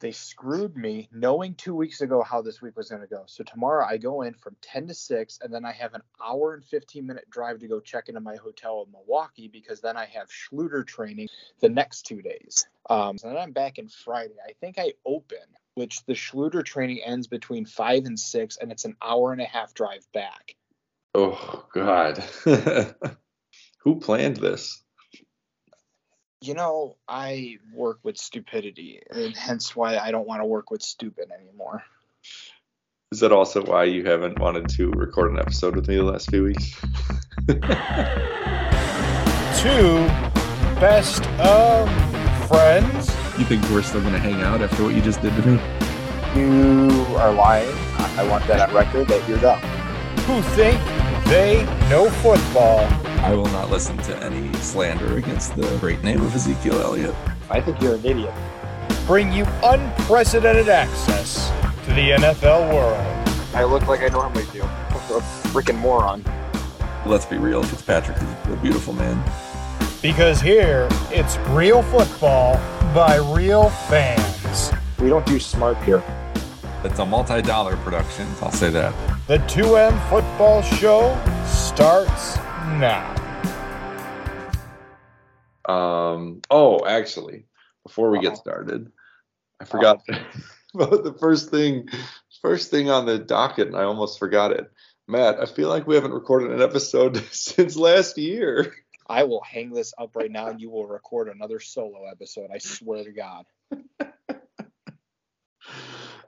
they screwed me knowing two weeks ago how this week was going to go. So tomorrow I go in from 10 to 6, and then I have an hour and 15 minute drive to go check into my hotel in Milwaukee because then I have Schluter training the next two days. Um, so then I'm back in Friday. I think I open, which the Schluter training ends between 5 and 6, and it's an hour and a half drive back. Oh, God. Who planned this? You know, I work with stupidity, and hence why I don't want to work with stupid anymore. Is that also why you haven't wanted to record an episode with me the last few weeks? Two best of friends. You think we're still going to hang out after what you just did to me? You are lying. I want that on record that you're dumb. Who think they know football. I will not listen to any slander against the great name of Ezekiel Elliott. I think you're an idiot. Bring you unprecedented access to the NFL world. I look like I normally do. A freaking moron. Let's be real, Fitzpatrick is a beautiful man. Because here, it's real football by real fans. We don't do smart here. It's a multi dollar production, I'll say that. The 2M Football Show starts now. Um. Oh, actually, before we get started, I forgot about the first thing. First thing on the docket, and I almost forgot it. Matt, I feel like we haven't recorded an episode since last year. I will hang this up right now, and you will record another solo episode. I swear to God.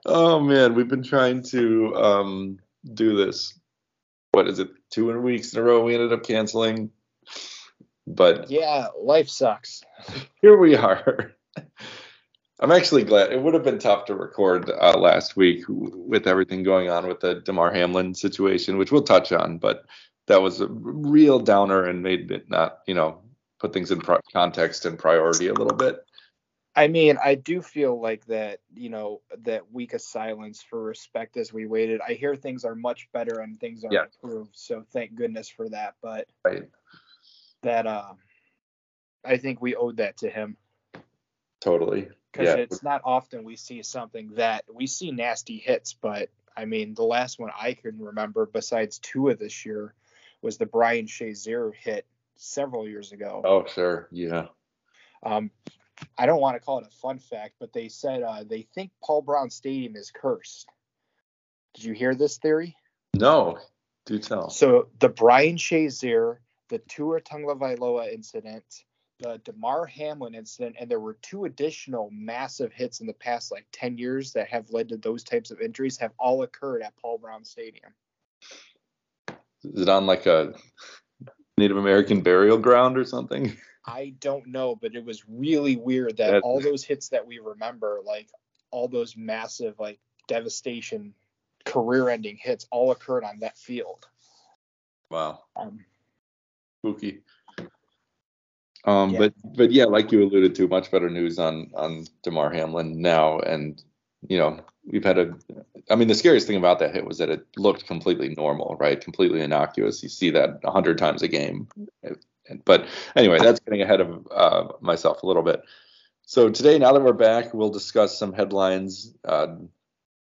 oh man, we've been trying to um, do this. What is it? Two weeks in a row. We ended up canceling, but yeah, life sucks. here we are. I'm actually glad. It would have been tough to record uh, last week with everything going on with the Damar Hamlin situation, which we'll touch on. But that was a real downer and made it not, you know, put things in pro- context and priority a little bit. I mean, I do feel like that, you know, that week of silence for respect as we waited. I hear things are much better and things are yeah. improved, so thank goodness for that. But right. that, uh, I think we owed that to him. Totally. Because yeah. it's not often we see something that we see nasty hits, but I mean, the last one I can remember, besides two of this year, was the Brian Shazier hit several years ago. Oh, sure. Yeah. Um, I don't want to call it a fun fact, but they said uh, they think Paul Brown Stadium is cursed. Did you hear this theory? No, do tell. So the Brian Shazier, the Tua Tagovailoa incident, the Damar Hamlin incident, and there were two additional massive hits in the past like 10 years that have led to those types of injuries have all occurred at Paul Brown Stadium. Is it on like a Native American burial ground or something? I don't know, but it was really weird that, that all those hits that we remember, like all those massive, like devastation, career-ending hits, all occurred on that field. Wow. Um, Spooky. Um, yeah. but but yeah, like you alluded to, much better news on on Damar Hamlin now, and you know we've had a. I mean, the scariest thing about that hit was that it looked completely normal, right? Completely innocuous. You see that a hundred times a game. But anyway, that's getting ahead of uh, myself a little bit. So today, now that we're back, we'll discuss some headlines. Uh,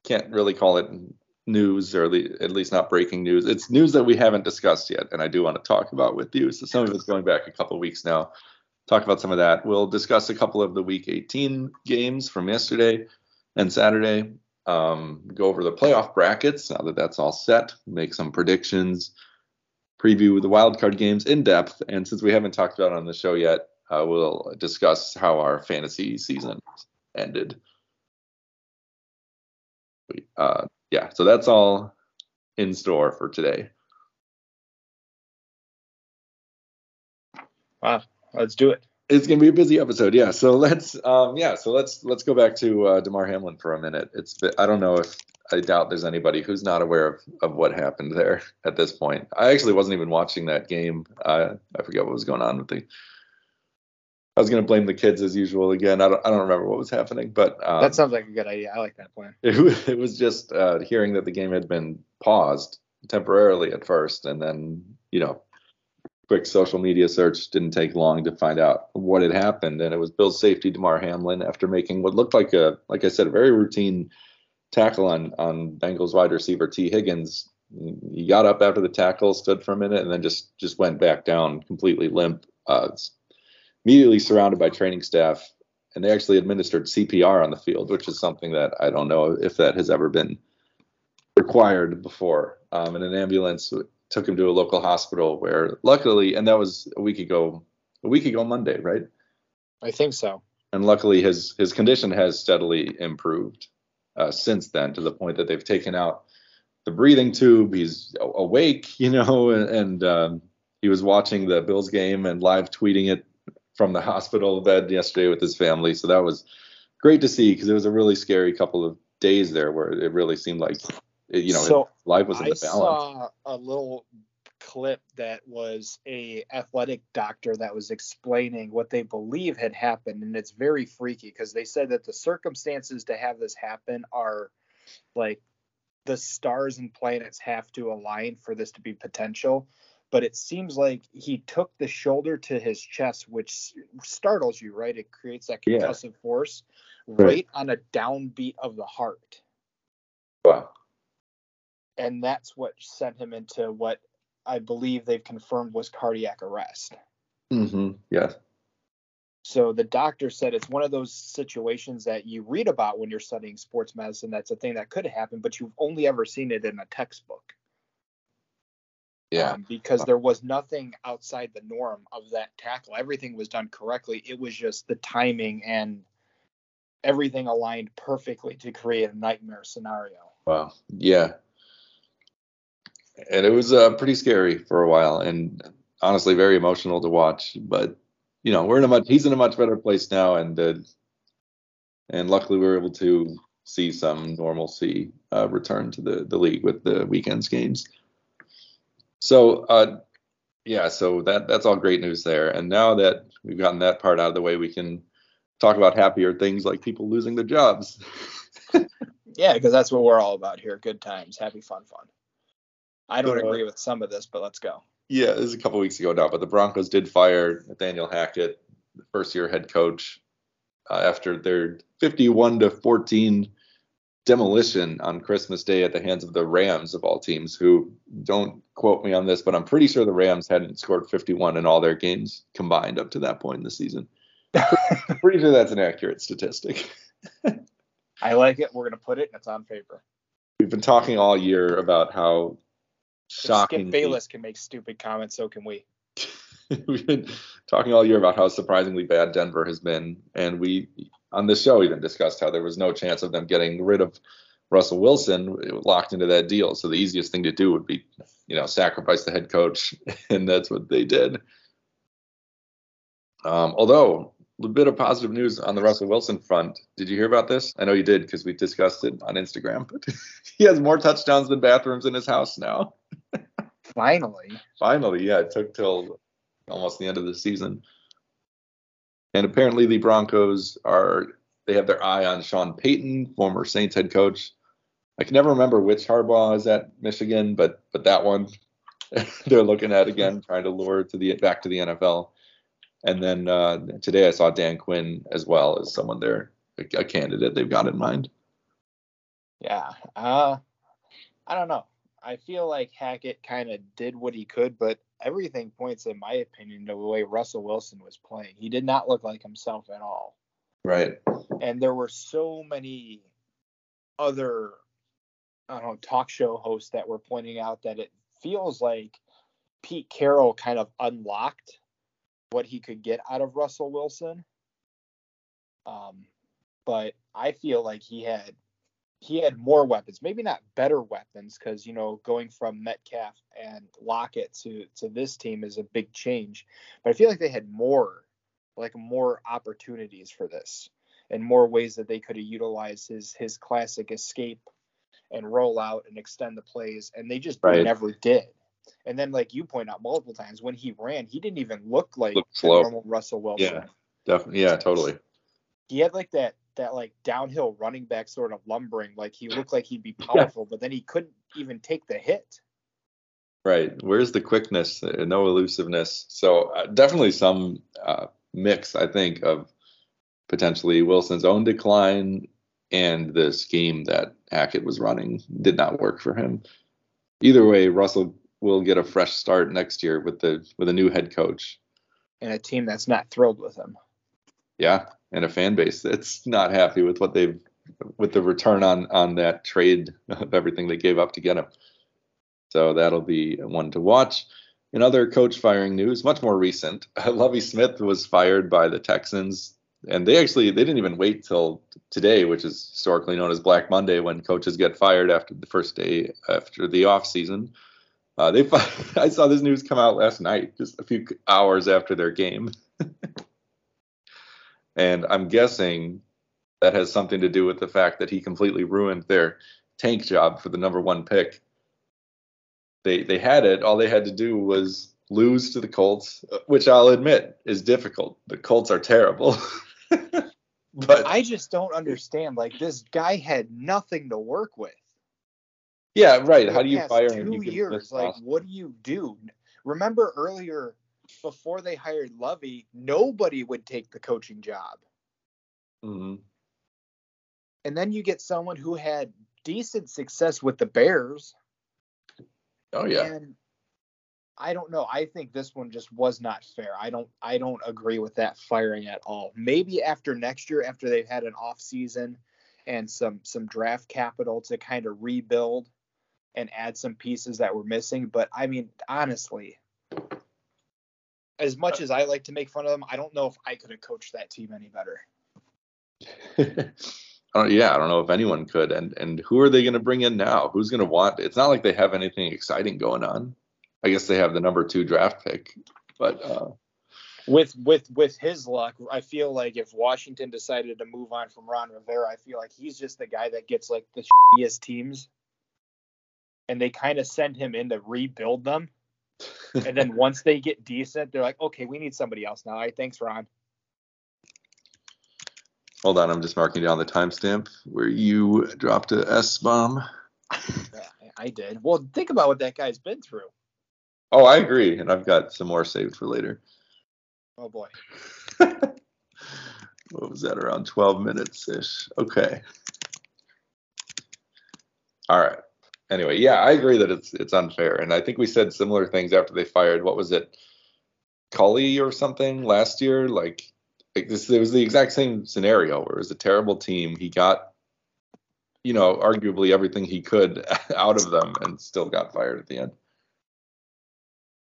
can't really call it news, or at least not breaking news. It's news that we haven't discussed yet, and I do want to talk about with you. So some of it's going back a couple weeks now. Talk about some of that. We'll discuss a couple of the Week 18 games from yesterday and Saturday. Um, go over the playoff brackets now that that's all set. Make some predictions preview the wildcard games in depth. And since we haven't talked about it on the show yet, uh, we'll discuss how our fantasy season ended. Uh, yeah, so that's all in store for today. Wow, let's do it. It's gonna be a busy episode, yeah. So let's, um, yeah, so let's let's go back to uh, Damar Hamlin for a minute. It's I don't know if I doubt there's anybody who's not aware of, of what happened there at this point. I actually wasn't even watching that game. Uh, I forget what was going on with the. I was going to blame the kids as usual again. I don't, I don't remember what was happening, but um, that sounds like a good idea. I like that plan. It, it was just uh, hearing that the game had been paused temporarily at first, and then you know quick social media search didn't take long to find out what had happened, and it was Bill's safety Damar Hamlin after making what looked like a, like I said, a very routine tackle on on Bengals wide receiver Tee Higgins. He got up after the tackle, stood for a minute, and then just just went back down completely limp. Uh, immediately surrounded by training staff, and they actually administered CPR on the field, which is something that I don't know if that has ever been required before. Um, and an ambulance took him to a local hospital where, luckily, and that was a week ago, a week ago Monday, right? I think so. And luckily, his his condition has steadily improved uh, since then to the point that they've taken out the breathing tube. He's awake, you know, and, and um, he was watching the Bills game and live tweeting it from the hospital bed yesterday with his family. So that was great to see because it was a really scary couple of days there where it really seemed like you know so life was in the balance. I saw a little clip that was a athletic doctor that was explaining what they believe had happened and it's very freaky because they said that the circumstances to have this happen are like the stars and planets have to align for this to be potential but it seems like he took the shoulder to his chest, which startles you, right? It creates that concussive yeah. force right, right on a downbeat of the heart. Wow. And that's what sent him into what I believe they've confirmed was cardiac arrest. Mm-hmm. Yeah. So the doctor said it's one of those situations that you read about when you're studying sports medicine. That's a thing that could happen, but you've only ever seen it in a textbook. Yeah. Um, because there was nothing outside the norm of that tackle. Everything was done correctly. It was just the timing and everything aligned perfectly to create a nightmare scenario. Wow. Yeah. And it was uh, pretty scary for a while and honestly very emotional to watch. But, you know, we're in a much, he's in a much better place now. And, uh, and luckily we were able to see some normalcy uh, return to the, the league with the weekend's games. So uh, yeah, so that that's all great news there. And now that we've gotten that part out of the way, we can talk about happier things like people losing their jobs. yeah, because that's what we're all about here. Good times, happy, fun, fun. I don't uh, agree with some of this, but let's go. Yeah, this is a couple weeks ago now, but the Broncos did fire Nathaniel Hackett, the first year head coach, uh, after their 51 to 14 demolition on Christmas Day at the hands of the Rams of all teams, who don't quote me on this, but I'm pretty sure the Rams hadn't scored 51 in all their games combined up to that point in the season. pretty sure that's an accurate statistic. I like it. We're gonna put it. And it's on paper. We've been talking all year about how shocking. Skip Bayless can make stupid comments, so can we. We've been talking all year about how surprisingly bad Denver has been, and we on this show even discussed how there was no chance of them getting rid of Russell Wilson locked into that deal. So the easiest thing to do would be, you know, sacrifice the head coach, and that's what they did. Um, although a bit of positive news on the Russell Wilson front. Did you hear about this? I know you did because we discussed it on Instagram. But he has more touchdowns than bathrooms in his house now. Finally. Finally, yeah. It took till almost the end of the season. And apparently the Broncos are they have their eye on Sean Payton, former Saints head coach. I can never remember which Harbaugh is at Michigan, but but that one they're looking at again, trying to lure to the back to the NFL. And then uh, today I saw Dan Quinn as well as someone there, a, a candidate they've got in mind. Yeah, uh, I don't know. I feel like Hackett kind of did what he could, but everything points, in my opinion, to the way Russell Wilson was playing. He did not look like himself at all. Right. And there were so many other, I don't know, talk show hosts that were pointing out that it feels like Pete Carroll kind of unlocked what he could get out of Russell Wilson. Um, but I feel like he had he had more weapons, maybe not better weapons, because you know going from Metcalf and Lockett to to this team is a big change. But I feel like they had more, like more opportunities for this, and more ways that they could have utilized his his classic escape and roll out and extend the plays, and they just right. never did. And then, like you point out multiple times, when he ran, he didn't even look like normal Russell Wilson. Yeah, definitely. Yeah, totally. He had like that that like downhill running back sort of lumbering. Like he looked like he'd be powerful, yeah. but then he couldn't even take the hit. Right. Where's the quickness? No elusiveness. So uh, definitely some uh, mix, I think, of potentially Wilson's own decline and the scheme that Hackett was running did not work for him. Either way, Russell will get a fresh start next year with the with a new head coach and a team that's not thrilled with him. Yeah, and a fan base that's not happy with what they've with the return on on that trade of everything they gave up to get him. So that'll be one to watch. In other coach firing news, much more recent, Lovie Smith was fired by the Texans and they actually they didn't even wait till today, which is historically known as Black Monday, when coaches get fired after the first day after the off season. Uh, they I saw this news come out last night, just a few hours after their game, and I'm guessing that has something to do with the fact that he completely ruined their tank job for the number one pick. They they had it. All they had to do was lose to the Colts, which I'll admit is difficult. The Colts are terrible. but I just don't understand. Like this guy had nothing to work with. Yeah, right. How do you fire two him? Two years. Like, what do you do? Remember earlier, before they hired Lovie, nobody would take the coaching job. Mm-hmm. And then you get someone who had decent success with the Bears. Oh yeah. And I don't know. I think this one just was not fair. I don't I don't agree with that firing at all. Maybe after next year, after they've had an off season and some some draft capital to kind of rebuild and add some pieces that were missing. But I mean, honestly, as much as I like to make fun of them, I don't know if I could have coached that team any better. yeah, I don't know if anyone could. And and who are they going to bring in now? Who's going to want? It's not like they have anything exciting going on. I guess they have the number two draft pick, but uh, with with with his luck, I feel like if Washington decided to move on from Ron Rivera, I feel like he's just the guy that gets like the shittiest teams, and they kind of send him in to rebuild them. and then once they get decent, they're like, okay, we need somebody else now. All right, thanks, Ron. Hold on, I'm just marking down the timestamp where you dropped a S bomb. I did. Well, think about what that guy's been through. Oh, I agree, and I've got some more saved for later. Oh boy. what was that? Around 12 minutes ish. Okay. All right. Anyway, yeah, I agree that it's it's unfair, and I think we said similar things after they fired. What was it, Culley or something last year? Like, like this, it was the exact same scenario where it was a terrible team. He got, you know, arguably everything he could out of them, and still got fired at the end.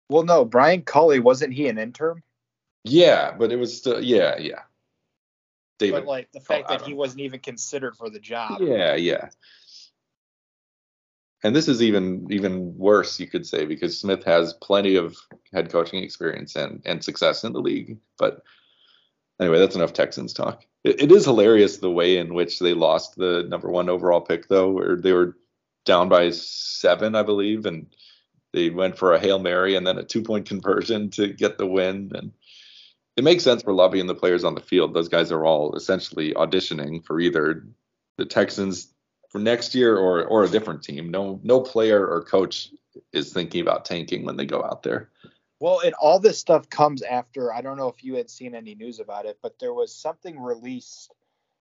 Well, no, Brian Culley wasn't he an intern? Yeah, but it was still yeah, yeah. David. But like the fact that he wasn't even considered for the job. Yeah, yeah. And this is even even worse, you could say, because Smith has plenty of head coaching experience and and success in the league. But anyway, that's enough Texans talk. It, it is hilarious the way in which they lost the number one overall pick, though, where they were down by seven, I believe, and they went for a hail mary and then a two point conversion to get the win. And it makes sense for Lovie and the players on the field. Those guys are all essentially auditioning for either the Texans for next year or or a different team. No no player or coach is thinking about tanking when they go out there. Well, and all this stuff comes after. I don't know if you had seen any news about it, but there was something released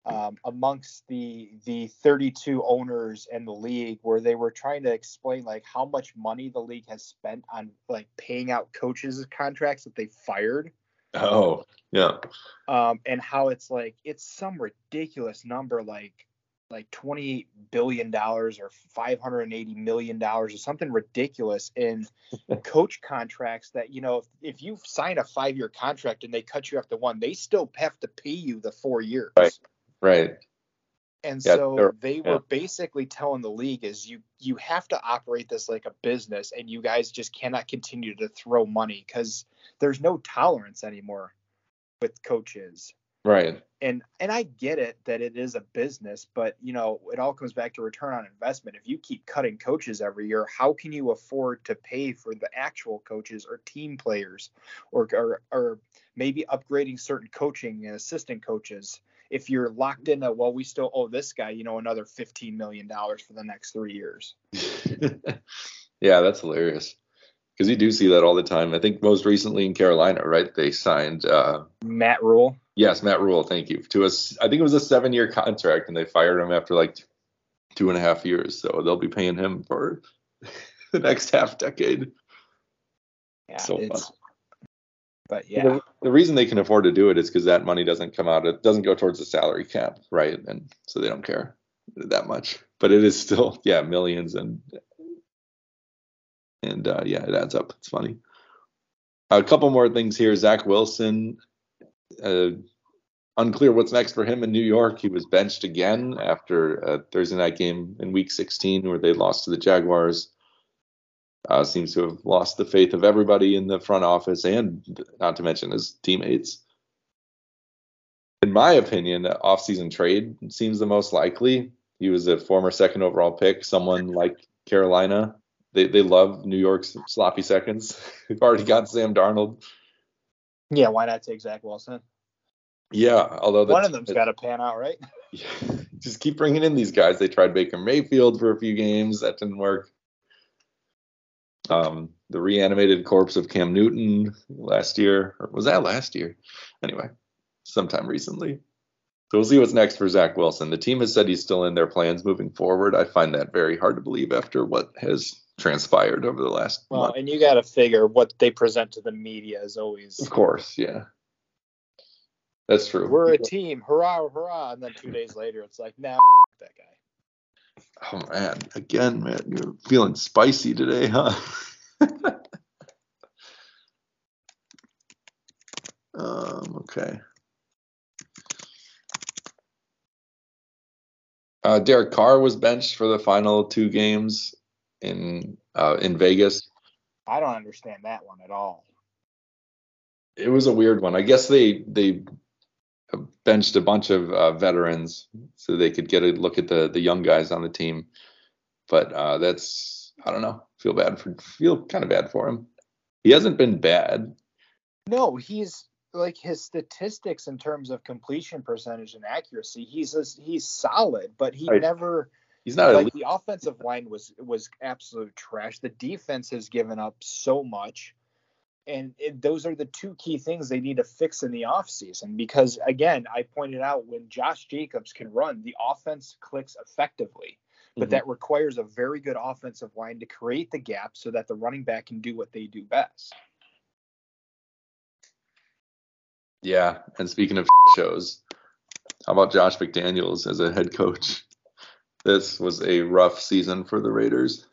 um, amongst the the 32 owners in the league where they were trying to explain like how much money the league has spent on like paying out coaches contracts that they fired. Oh, yeah. Um, and how it's like it's some ridiculous number like like 28 billion dollars or 580 million dollars or something ridiculous in coach contracts that you know if, if you sign a five year contract and they cut you after one they still have to pay you the four years right Right. And yeah, so they were basically telling the league is you you have to operate this like a business and you guys just cannot continue to throw money cuz there's no tolerance anymore with coaches. Right. And and I get it that it is a business, but you know, it all comes back to return on investment. If you keep cutting coaches every year, how can you afford to pay for the actual coaches or team players or or, or maybe upgrading certain coaching and assistant coaches? if you're locked in a well we still owe this guy you know another 15 million dollars for the next three years yeah that's hilarious because you do see that all the time. I think most recently in Carolina, right? They signed uh, Matt Rhule. Yes, Matt Rhule. Thank you. To us, I think it was a seven-year contract, and they fired him after like two and a half years. So they'll be paying him for the next half decade. Yeah, so fun. But yeah, the, the, reason they can afford to do it is because that money doesn't come out. It doesn't go towards the salary cap, right? And so they don't care that much. But it is still, yeah, millions and and uh, yeah, it adds up. It's funny. A couple more things here. Zach Wilson, uh, unclear what's next for him in New York. He was benched again after a Thursday night game in Week 16 where they lost to the Jaguars. Uh, seems to have lost the faith of everybody in the front office and not to mention his teammates. In my opinion, offseason trade seems the most likely. He was a former second overall pick, someone like Carolina. They they love New York's sloppy seconds. We've already got Sam Darnold. Yeah, why not take Zach Wilson? Yeah, although one of them's got to pan out, right? Yeah, just keep bringing in these guys. They tried Baker Mayfield for a few games, that didn't work. Um, the reanimated corpse of Cam Newton last year, or was that last year? Anyway, sometime recently. So we'll see what's next for Zach Wilson. The team has said he's still in their plans moving forward. I find that very hard to believe after what has transpired over the last well, month. and you got to figure what they present to the media is always. Of course, yeah. That's true. We're a team, hurrah, hurrah! And then two days later, it's like, now nah, that guy. Oh man, again, man, you're feeling spicy today, huh? um, okay. Uh, Derek Carr was benched for the final two games in uh, in Vegas. I don't understand that one at all. It was a weird one. I guess they they benched a bunch of uh, veterans so they could get a look at the the young guys on the team. But uh, that's I don't know. Feel bad for feel kind of bad for him. He hasn't been bad. No, he's like his statistics in terms of completion percentage and accuracy. He's a, he's solid, but he right. never He's not like the offensive line was was absolute trash. The defense has given up so much. And it, those are the two key things they need to fix in the offseason because again, I pointed out when Josh Jacobs can run, the offense clicks effectively. But mm-hmm. that requires a very good offensive line to create the gap so that the running back can do what they do best. Yeah, and speaking of shows, how about Josh McDaniels as a head coach? this was a rough season for the Raiders.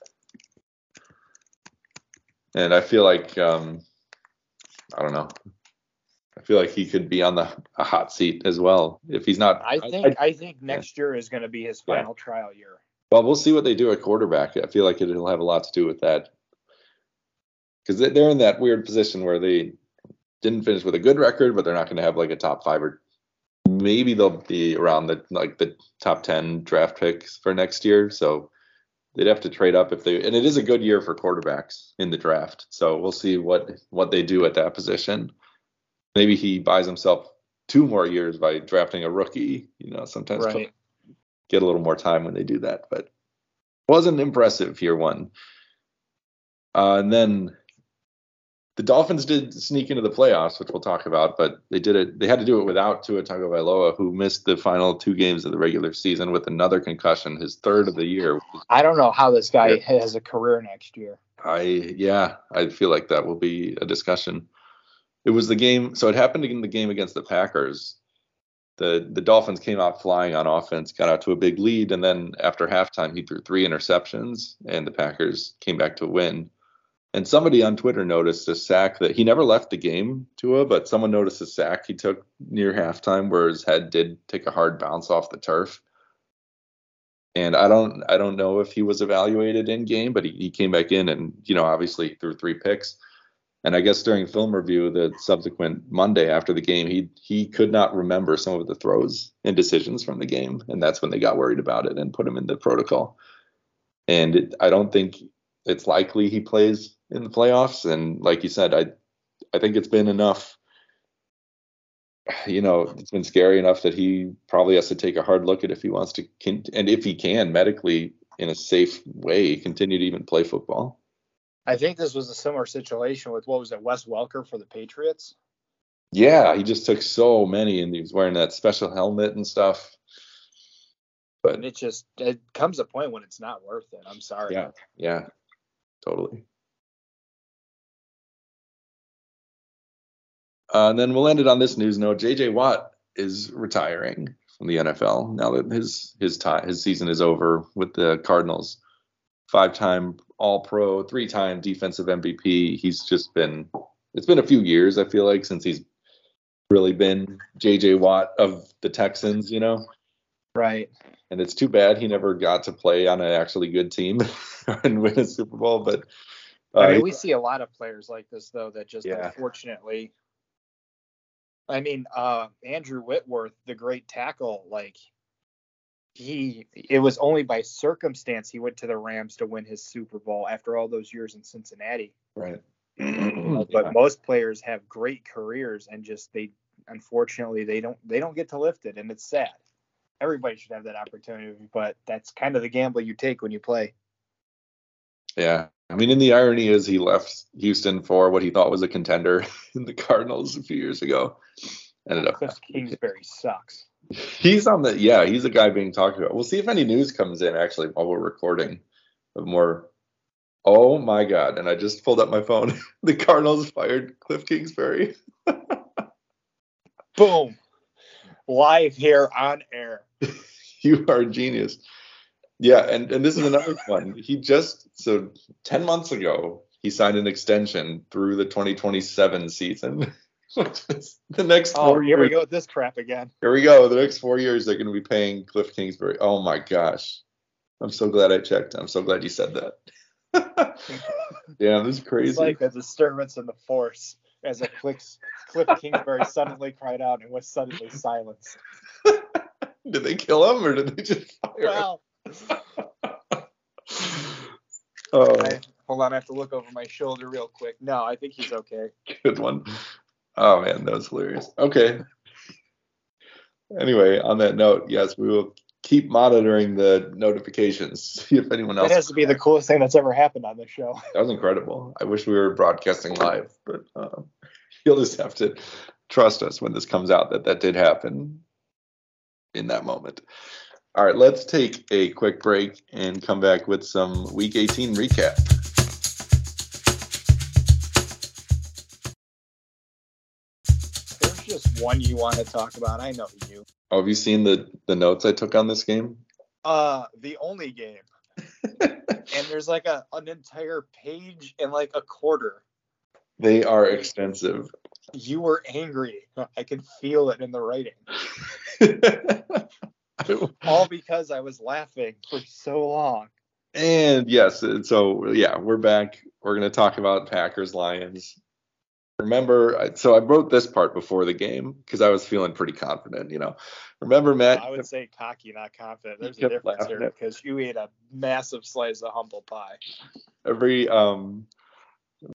And I feel like um, I don't know. I feel like he could be on the a hot seat as well if he's not. I think I, I think next yeah. year is going to be his final yeah. trial year. Well, we'll see what they do at quarterback. I feel like it'll have a lot to do with that because they're in that weird position where they didn't finish with a good record, but they're not going to have like a top five or maybe they'll be around the like the top 10 draft picks for next year. So they'd have to trade up if they and it is a good year for quarterbacks in the draft. So we'll see what what they do at that position. Maybe he buys himself two more years by drafting a rookie you know sometimes right. get a little more time when they do that but wasn't impressive year one. Uh, and then the Dolphins did sneak into the playoffs, which we'll talk about, but they did it. They had to do it without Tua Tagovailoa, who missed the final two games of the regular season with another concussion, his third of the year. I don't know how this guy yeah. has a career next year. I yeah, I feel like that will be a discussion. It was the game, so it happened in the game against the Packers. The the Dolphins came out flying on offense, got out to a big lead, and then after halftime, he threw three interceptions, and the Packers came back to win and somebody on Twitter noticed a sack that he never left the game, Tua, but someone noticed a sack he took near halftime where his head did take a hard bounce off the turf. And I don't I don't know if he was evaluated in game, but he, he came back in and, you know, obviously threw three picks. And I guess during film review, the subsequent Monday after the game, he he could not remember some of the throws and decisions from the game, and that's when they got worried about it and put him in the protocol. And it, I don't think it's likely he plays in the playoffs. And like you said, I I think it's been enough. You know, it's been scary enough that he probably has to take a hard look at if he wants to, and if he can medically in a safe way, continue to even play football. I think this was a similar situation with what was it, Wes Welker for the Patriots? Yeah, he just took so many, and he was wearing that special helmet and stuff. But and it just it comes a point when it's not worth it. I'm sorry. Yeah, yeah, totally. Uh, and then we'll end it on this news note. J.J. Watt is retiring from the NFL now that his his time his season is over with the Cardinals. Five-time All-Pro, three-time Defensive MVP. He's just been it's been a few years I feel like since he's really been J.J. Watt of the Texans, you know. Right. And it's too bad he never got to play on an actually good team and win a Super Bowl. But uh, I mean, we see a lot of players like this though that just yeah. unfortunately I mean, uh, Andrew Whitworth, the great tackle, like he, it was only by circumstance he went to the Rams to win his Super Bowl after all those years in Cincinnati. Right. but yeah. most players have great careers and just they, unfortunately, they don't they don't get to lift it, and it's sad. Everybody should have that opportunity, but that's kind of the gamble you take when you play. Yeah, I mean, and the irony is he left Houston for what he thought was a contender in the Cardinals a few years ago. Ended up. Cliff Kingsbury sucks. He's on the yeah, he's a guy being talked about. We'll see if any news comes in actually while we're recording of more. Oh my god! And I just pulled up my phone. the Cardinals fired Cliff Kingsbury. Boom! Live here on air. you are a genius. Yeah, and, and this is another one. He just so ten months ago he signed an extension through the 2027 season. the next oh, four here years, we go with this crap again. Here we go. The next four years they're going to be paying Cliff Kingsbury. Oh my gosh, I'm so glad I checked. I'm so glad you said that. yeah, this is crazy. It's like a disturbance in the force as a Cliff, Cliff Kingsbury suddenly cried out and was suddenly silenced. did they kill him or did they just fire well, oh. I, hold on, I have to look over my shoulder real quick. No, I think he's okay. Good one. Oh man, that was hilarious. Okay. Anyway, on that note, yes, we will keep monitoring the notifications. See if anyone else. That has to be the coolest thing that's ever happened on this show. That was incredible. I wish we were broadcasting live, but uh, you'll just have to trust us when this comes out that that did happen in that moment. All right, let's take a quick break and come back with some Week 18 recap. Just one you want to talk about. I know you. Oh, have you seen the the notes I took on this game? Uh, the only game. and there's like a an entire page and like a quarter. They are extensive. You were angry. I can feel it in the writing. All because I was laughing for so long. And yes, so yeah, we're back. We're going to talk about Packers Lions. Remember, so I wrote this part before the game because I was feeling pretty confident, you know. Remember, Matt? I would say cocky, not confident. There's a difference here because you ate a massive slice of humble pie. Every um,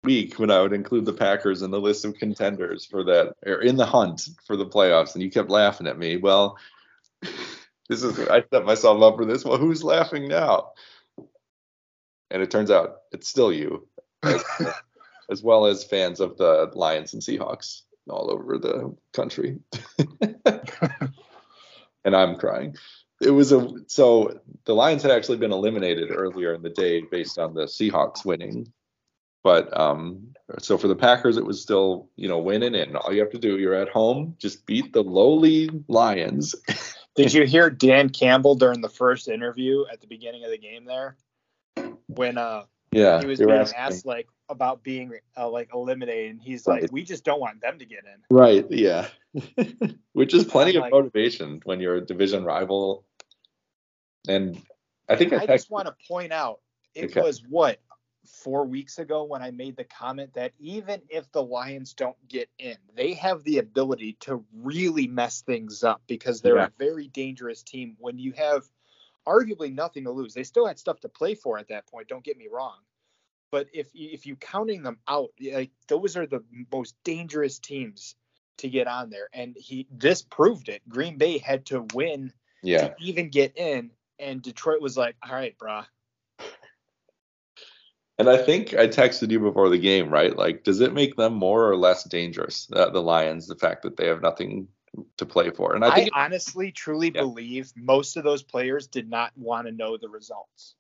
week when I would include the Packers in the list of contenders for that, or in the hunt for the playoffs, and you kept laughing at me. Well, this is I set myself up for this. Well, who's laughing now? And it turns out it's still you, as, well as fans of the Lions and Seahawks all over the country. and I'm crying. It was a so the Lions had actually been eliminated earlier in the day based on the Seahawks winning. But um so for the Packers it was still, you know, winning and all you have to do, you're at home, just beat the lowly Lions Did you hear Dan Campbell during the first interview at the beginning of the game there? When uh yeah, he was being asked like about being uh, like eliminated, and he's right. like, "We just don't want them to get in." Right. Yeah. Which is plenty of motivation when you're a division rival. And I think I, I just want to point out it okay. was what four weeks ago when I made the comment that even if the Lions don't get in, they have the ability to really mess things up because they're yeah. a very dangerous team when you have arguably nothing to lose. They still had stuff to play for at that point, don't get me wrong. But if if you counting them out, like those are the most dangerous teams to get on there. And he this proved it. Green Bay had to win yeah. to even get in. And Detroit was like, all right, brah, And I think I texted you before the game, right? Like, does it make them more or less dangerous, uh, the Lions, the fact that they have nothing to play for? And I, I honestly, truly yeah. believe most of those players did not want to know the results.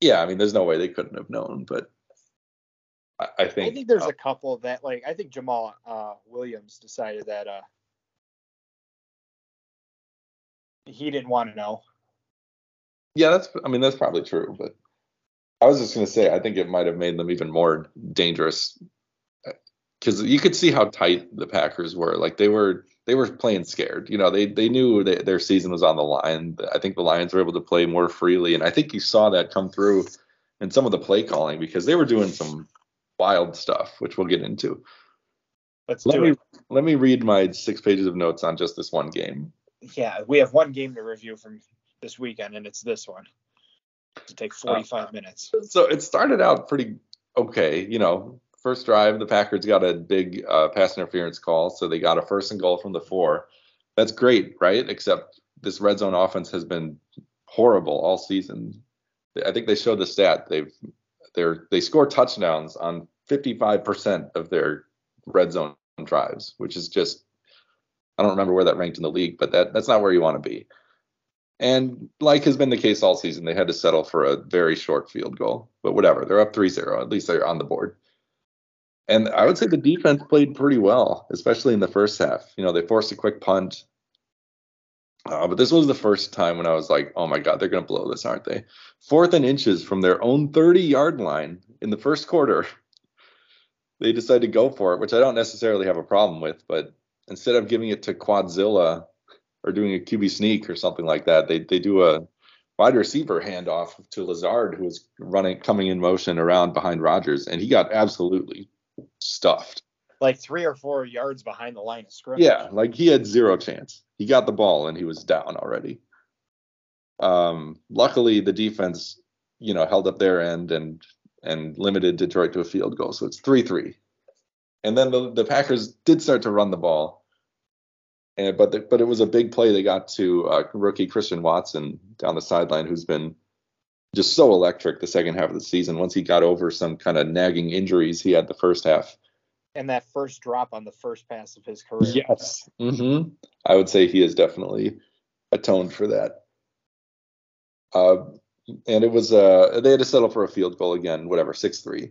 Yeah, I mean, there's no way they couldn't have known, but I, I think I think there's uh, a couple that, like, I think Jamaal uh, Williams decided that uh, he didn't want to know. Yeah, that's. I mean, that's probably true, but I was just going to say, I think it might have made them even more dangerous because you could see how tight the Packers were. Like they were, they were playing scared. You know, they they knew that their season was on the line. I think the Lions were able to play more freely, and I think you saw that come through in some of the play calling because they were doing some wild stuff, which we'll get into. Let's let me it. let me read my six pages of notes on just this one game. Yeah, we have one game to review from this weekend, and it's this one to take 45 uh, minutes. So it started out pretty okay. You know, first drive, the Packers got a big uh, pass interference call, so they got a first and goal from the four. That's great, right? Except this red zone offense has been horrible all season. I think they showed the stat they've they're they score touchdowns on 55% of their red zone drives, which is just I don't remember where that ranked in the league, but that that's not where you want to be. And like has been the case all season, they had to settle for a very short field goal. But whatever, they're up 3-0. At least they're on the board. And I would say the defense played pretty well, especially in the first half. You know, they forced a quick punt. Uh, but this was the first time when I was like, oh my God, they're going to blow this, aren't they? Fourth and inches from their own 30 yard line in the first quarter. They decided to go for it, which I don't necessarily have a problem with. But instead of giving it to Quadzilla or doing a QB sneak or something like that. They they do a wide receiver handoff to Lazard, who was running coming in motion around behind Rodgers, and he got absolutely stuffed. Like three or four yards behind the line of scrimmage. Yeah, like he had zero chance. He got the ball and he was down already. Um, luckily, the defense, you know, held up their end and and limited Detroit to a field goal, so it's three three. And then the, the Packers did start to run the ball, and but the, but it was a big play they got to uh, rookie Christian Watson down the sideline, who's been just so electric the second half of the season. Once he got over some kind of nagging injuries he had the first half. And that first drop on the first pass of his career. Yes. Mm-hmm. I would say he has definitely atoned for that. Uh, and it was uh, they had to settle for a field goal again, whatever, six three.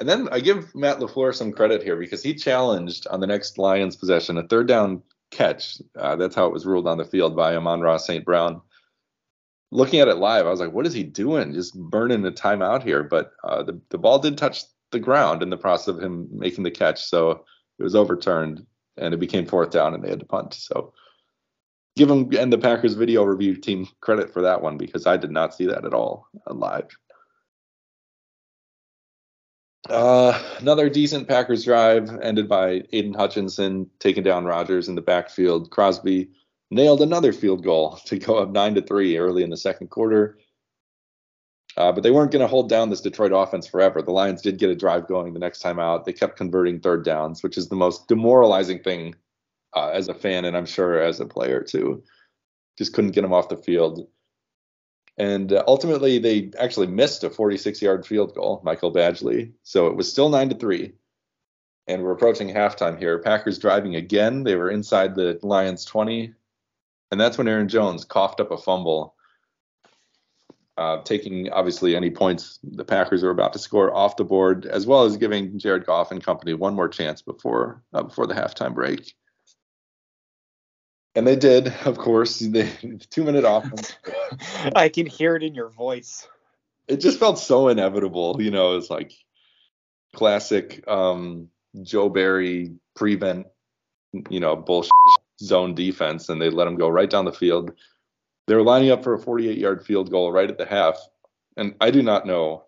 And then I give Matt LaFleur some credit here because he challenged on the next Lions possession a third down catch. Uh, that's how it was ruled on the field by Amon-Ra St. Brown. Looking at it live, I was like, what is he doing? Just burning a timeout here. But uh, the, the ball did touch the ground in the process of him making the catch. So it was overturned and it became fourth down and they had to punt. So give him and the Packers video review team credit for that one because I did not see that at all live. Uh, another decent Packers drive ended by Aidan Hutchinson taking down Rodgers in the backfield. Crosby nailed another field goal to go up nine to three early in the second quarter. Uh, but they weren't going to hold down this Detroit offense forever. The Lions did get a drive going the next time out. They kept converting third downs, which is the most demoralizing thing uh, as a fan, and I'm sure as a player too. Just couldn't get them off the field. And uh, ultimately, they actually missed a 46 yard field goal, Michael Badgley. So it was still 9 to 3. And we're approaching halftime here. Packers driving again. They were inside the Lions 20. And that's when Aaron Jones coughed up a fumble, uh, taking obviously any points the Packers were about to score off the board, as well as giving Jared Goff and company one more chance before uh, before the halftime break. And they did, of course. The two minute offense. I can hear it in your voice. It just felt so inevitable, you know. It's like classic um, Joe Barry prevent, you know, bullshit zone defense, and they let him go right down the field. They were lining up for a 48 yard field goal right at the half, and I do not know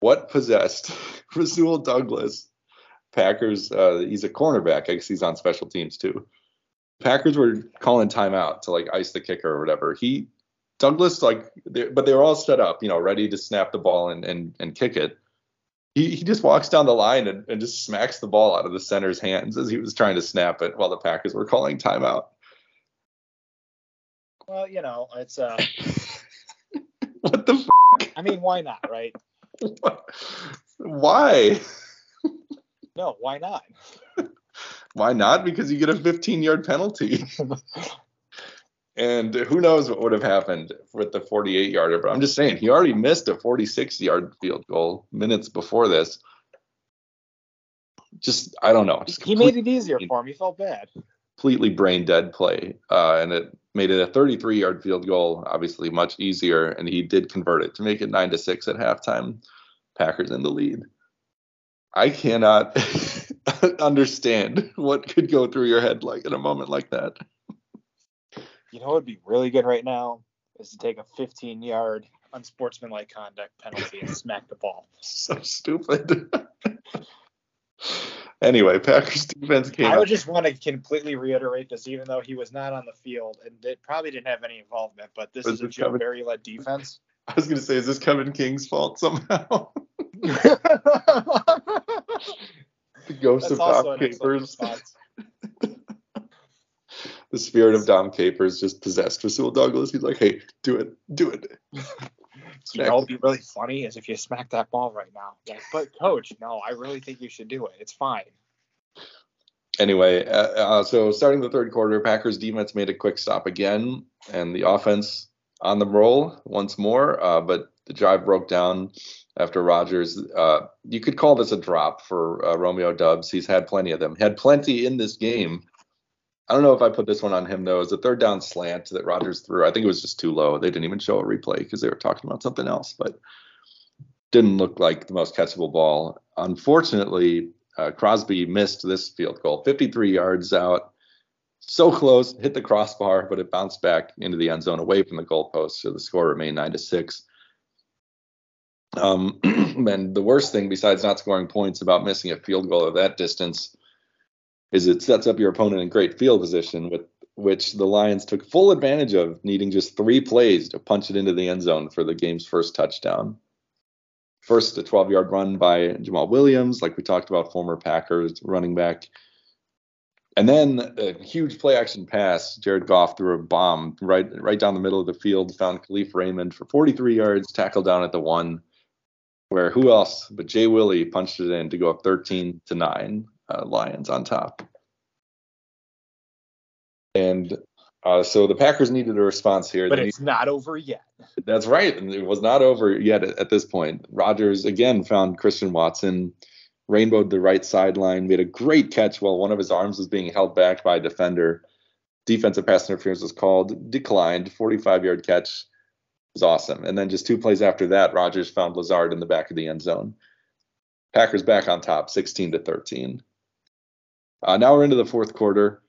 what possessed Rasul Douglas. Packers, uh, he's a cornerback. I guess he's on special teams too Packers were calling timeout to like ice the kicker or whatever. He Douglas like, but they were all set up, you know, ready to snap the ball and and and kick it. He he just walks down the line and, and just smacks the ball out of the center's hands as he was trying to snap it while the Packers were calling timeout. Well, you know, it's uh what the? F- I mean, why not, right? Why? No, why not? Why not? Because you get a 15 yard penalty. And who knows what would have happened with the 48 yarder. But I'm just saying, he already missed a 46 yard field goal minutes before this. Just, I don't know. Just he made it easier for him. He felt bad. Completely brain dead play. Uh, and it made it a 33 yard field goal, obviously much easier. And he did convert it to make it 9 to 6 at halftime. Packers in the lead. I cannot understand what could go through your head like in a moment like that. You know what would be really good right now is to take a 15 yard unsportsmanlike conduct penalty and smack the ball. So stupid. anyway, Packers defense came. I would just want to completely reiterate this, even though he was not on the field and it probably didn't have any involvement. But this was is a Joe Kevin, Barry led defense. I was going to say, is this Kevin King's fault somehow? the ghost That's of Dom Capers. The spirit of Dom Capers just possessed Rasul Douglas. He's like, hey, do it, do it. you know, it'd be really funny is if you smack that ball right now. Like, but coach, no, I really think you should do it. It's fine. Anyway, uh, uh, so starting the third quarter, Packers defense made a quick stop again, and the offense on the roll once more. Uh, but the drive broke down after Rodgers. Uh, you could call this a drop for uh, Romeo Doubs. He's had plenty of them. Had plenty in this game. I don't know if I put this one on him though. It was a third down slant that Rodgers threw. I think it was just too low. They didn't even show a replay because they were talking about something else, but didn't look like the most catchable ball. Unfortunately, uh, Crosby missed this field goal, 53 yards out. So close, hit the crossbar, but it bounced back into the end zone away from the goalpost. So the score remained nine to six. Um, and the worst thing, besides not scoring points about missing a field goal of that distance, is it sets up your opponent in great field position, with which the Lions took full advantage of, needing just three plays to punch it into the end zone for the game's first touchdown. First, a 12 yard run by Jamaal Williams, like we talked about, former Packers running back. And then a huge play action pass. Jared Goff threw a bomb right right down the middle of the field, found Kalif Raymond for 43 yards, tackled down at the one where who else but Jay Willie punched it in to go up 13 to 9, uh, Lions on top. And uh, so the Packers needed a response here. But they it's not over yet. That's right. And it was not over yet at, at this point. Rodgers again found Christian Watson, rainbowed the right sideline, made a great catch while one of his arms was being held back by a defender. Defensive pass interference was called, declined, 45 yard catch was awesome. And then just two plays after that, Rodgers found Lazard in the back of the end zone. Packers back on top, 16 to 13. Uh, now we're into the fourth quarter.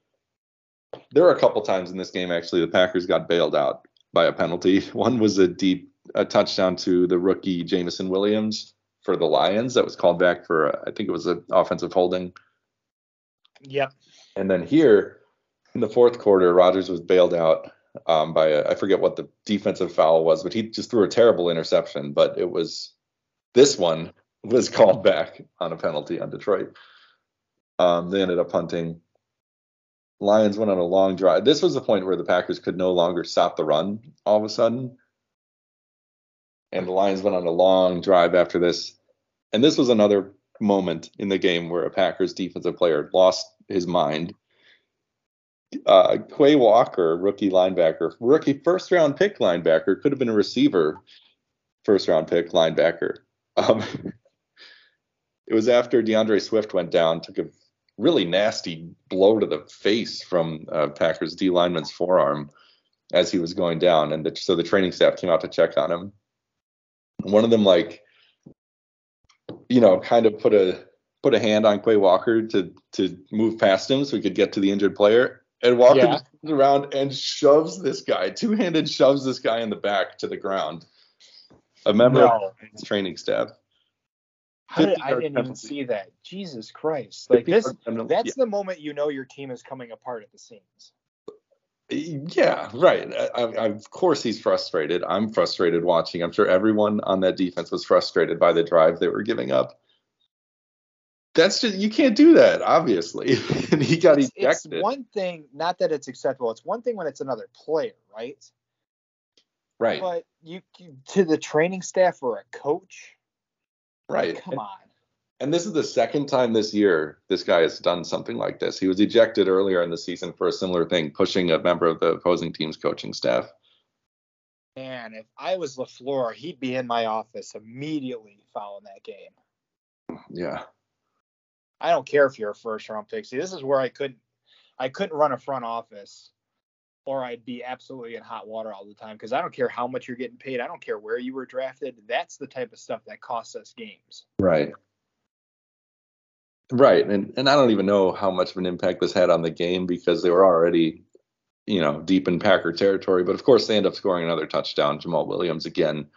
There were a couple times in this game actually the Packers got bailed out by a penalty. One was a deep a touchdown to the rookie Jameson Williams for the Lions that was called back for I think it was an offensive holding. Yep. And then here in the fourth quarter, Rodgers was bailed out um, by a, I forget what the defensive foul was, but he just threw a terrible interception. But it was this one was called back on a penalty on Detroit. Um, they ended up punting. Lions went on a long drive. This was the point where the Packers could no longer stop the run all of a sudden. And the Lions went on a long drive after this. And this was another moment in the game where a Packers defensive player lost his mind uh, Quay Walker, rookie linebacker, rookie first round pick linebacker, could have been a receiver, first round pick linebacker. Um, it was after DeAndre Swift went down, took a really nasty blow to the face from uh, Packers D lineman's forearm as he was going down, and the, so the training staff came out to check on him. One of them, like, you know, kind of put a put a hand on Quay Walker to to move past him so he could get to the injured player and Walker yeah. just turns around and shoves this guy, two-handed shoves this guy in the back to the ground. A member no. of his training staff. Did, I didn't even see that. Jesus Christ! Like this—that's yeah. the moment you know your team is coming apart at the seams. Yeah, right. I, I, of course, he's frustrated. I'm frustrated watching. I'm sure everyone on that defense was frustrated by the drive they were giving up that's just you can't do that obviously and he got it's, ejected it's one thing not that it's acceptable it's one thing when it's another player right Right. But you to the training staff or a coach, right. come on. And this is the second time this year this guy has done something like this. He was ejected earlier in the season for a similar thing, pushing a member of the opposing team's coaching staff. Man, if I was LaFleur, he'd be in my office immediately following that game. Yeah. I don't care if you're a first round pick. See, this is where I couldn't I couldn't run a front office or I'd be absolutely in hot water all the time because I don't care how much you're getting paid. I don't care where you were drafted. That's the type of stuff that costs us games. Right. Right. And and I don't even know how much of an impact this had on the game because they were already, you know, deep in Packer territory. But of course they end up scoring another touchdown. Jamaal Williams again.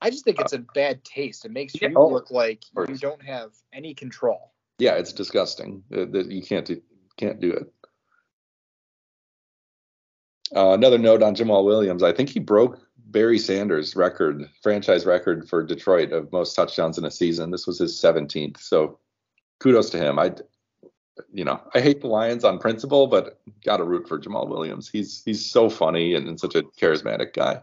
I just think it's a bad taste. It makes you Yeah, oh, look like you don't have any control. Yeah, it's disgusting. Uh, that you can't do can't do it. Uh, another note on Jamaal Williams. I think he broke Barry Sanders' record, franchise record for Detroit of most touchdowns in a season. This was his 17th. So kudos to him. I, you know, I hate the Lions on principle, but got to root for Jamaal Williams. He's he's so funny and, and such a charismatic guy.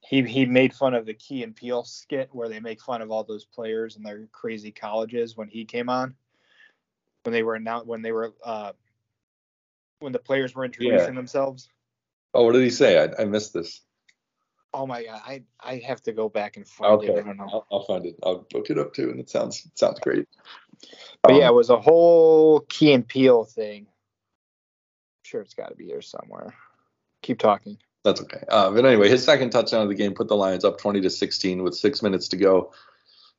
He he made fun of the Key and Peele skit where they make fun of all those players and their crazy colleges when he came on. When they were now when they were uh when the players were introducing themselves. Oh, what did he say? I, I missed this. Oh my god, I I have to go back and find it. I don't know. I'll, I'll find it. I'll look it up too, and it sounds it sounds great. But Um, yeah, it was a whole Key and Peele thing. I'm sure it's got to be here somewhere. Keep talking. That's okay. Uh, but anyway, his second touchdown of the game put the Lions up 20 to 16 with six minutes to go.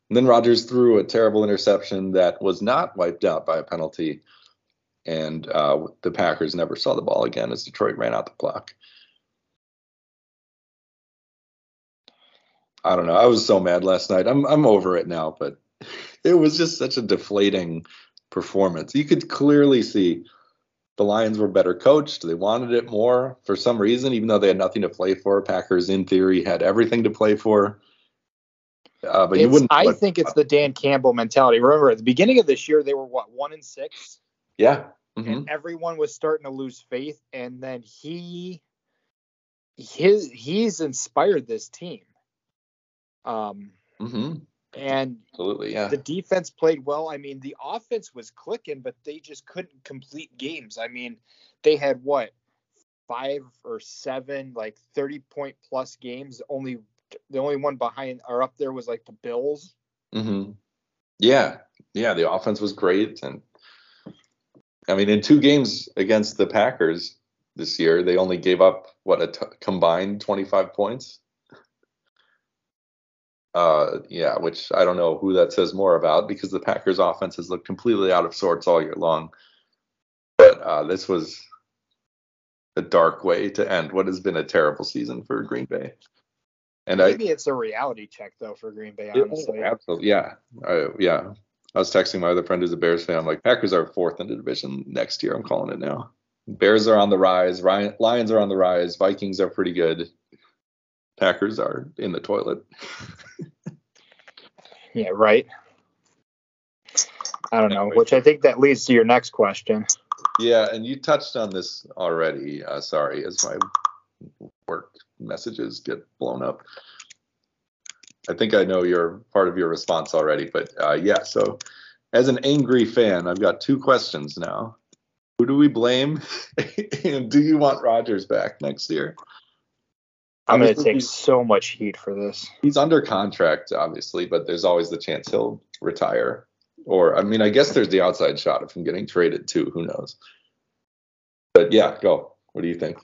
And then Rodgers threw a terrible interception that was not wiped out by a penalty. And uh, the Packers never saw the ball again as Detroit ran out the clock. I don't know. I was so mad last night. I'm I'm over it now, but it was just such a deflating performance. You could clearly see the Lions were better coached. They wanted it more for some reason, even though they had nothing to play for. Packers, in theory, had everything to play for. Uh, but you wouldn't. I think it's the Dan Campbell mentality. Remember, at the beginning of this year, they were what one and six, Yeah. mhm. and everyone was starting to lose faith. And then he, his, he's inspired this team. Um, Mhm. and Absolutely. Yeah. the defense played well. I mean, the offense was clicking, but they just couldn't complete games. I mean, they had what five or seven like 30 point plus games. Only the only one behind or up there was like the Bills. hmm Yeah, yeah. The offense was great, and I mean, in two games against the Packers this year, they only gave up what a t- combined 25 points. Uh, yeah, which I don't know who that says more about because the Packers' offense has looked completely out of sorts all year long. But uh, this was a dark way to end what has been a terrible season for Green Bay. And I, Maybe it's a reality check though for Green Bay, honestly. absolutely. Yeah. I, yeah. I was texting my other friend who's a Bears fan. I'm like, Packers are fourth in the division next year. I'm calling it now. Bears are on the rise. Ryan, Lions are on the rise. Vikings are pretty good. Packers are in the toilet. Yeah, right. I don't know, which I think that leads to your next question. Yeah, and you touched on this already. Uh, sorry, as my work messages get blown up. I think I know your part of your response already, but uh, yeah. So, as an angry fan, I've got two questions now. Who do we blame, and do you want Rodgers back next year? I'm going to take so much heat for this. He's under contract, obviously, but there's always the chance he'll retire. Or, I mean, I guess there's the outside shot of him getting traded too. Who knows? But yeah, go. What do you think?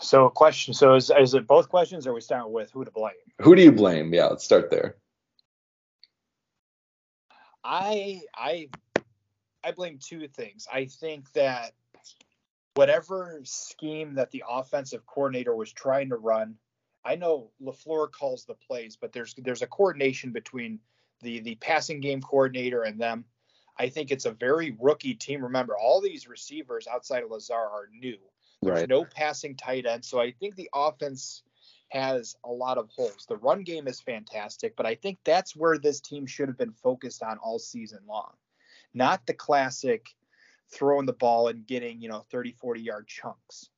So, a question. So, is, is it both questions, or are we starting with who to blame? Who do you blame? Yeah, let's start there. I I I blame two things. I think that whatever scheme that the offensive coordinator was trying to run, I know Lafleur calls the plays, but there's there's a coordination between the the passing game coordinator and them. I think it's a very rookie team. Remember, all these receivers outside of Lazar are new. There's Right. no passing tight end, so I think the offense has a lot of holes. The run game is fantastic, but I think that's where this team should have been focused on all season long. Not the classic throwing the ball and getting, you know, 30, 40 yard chunks.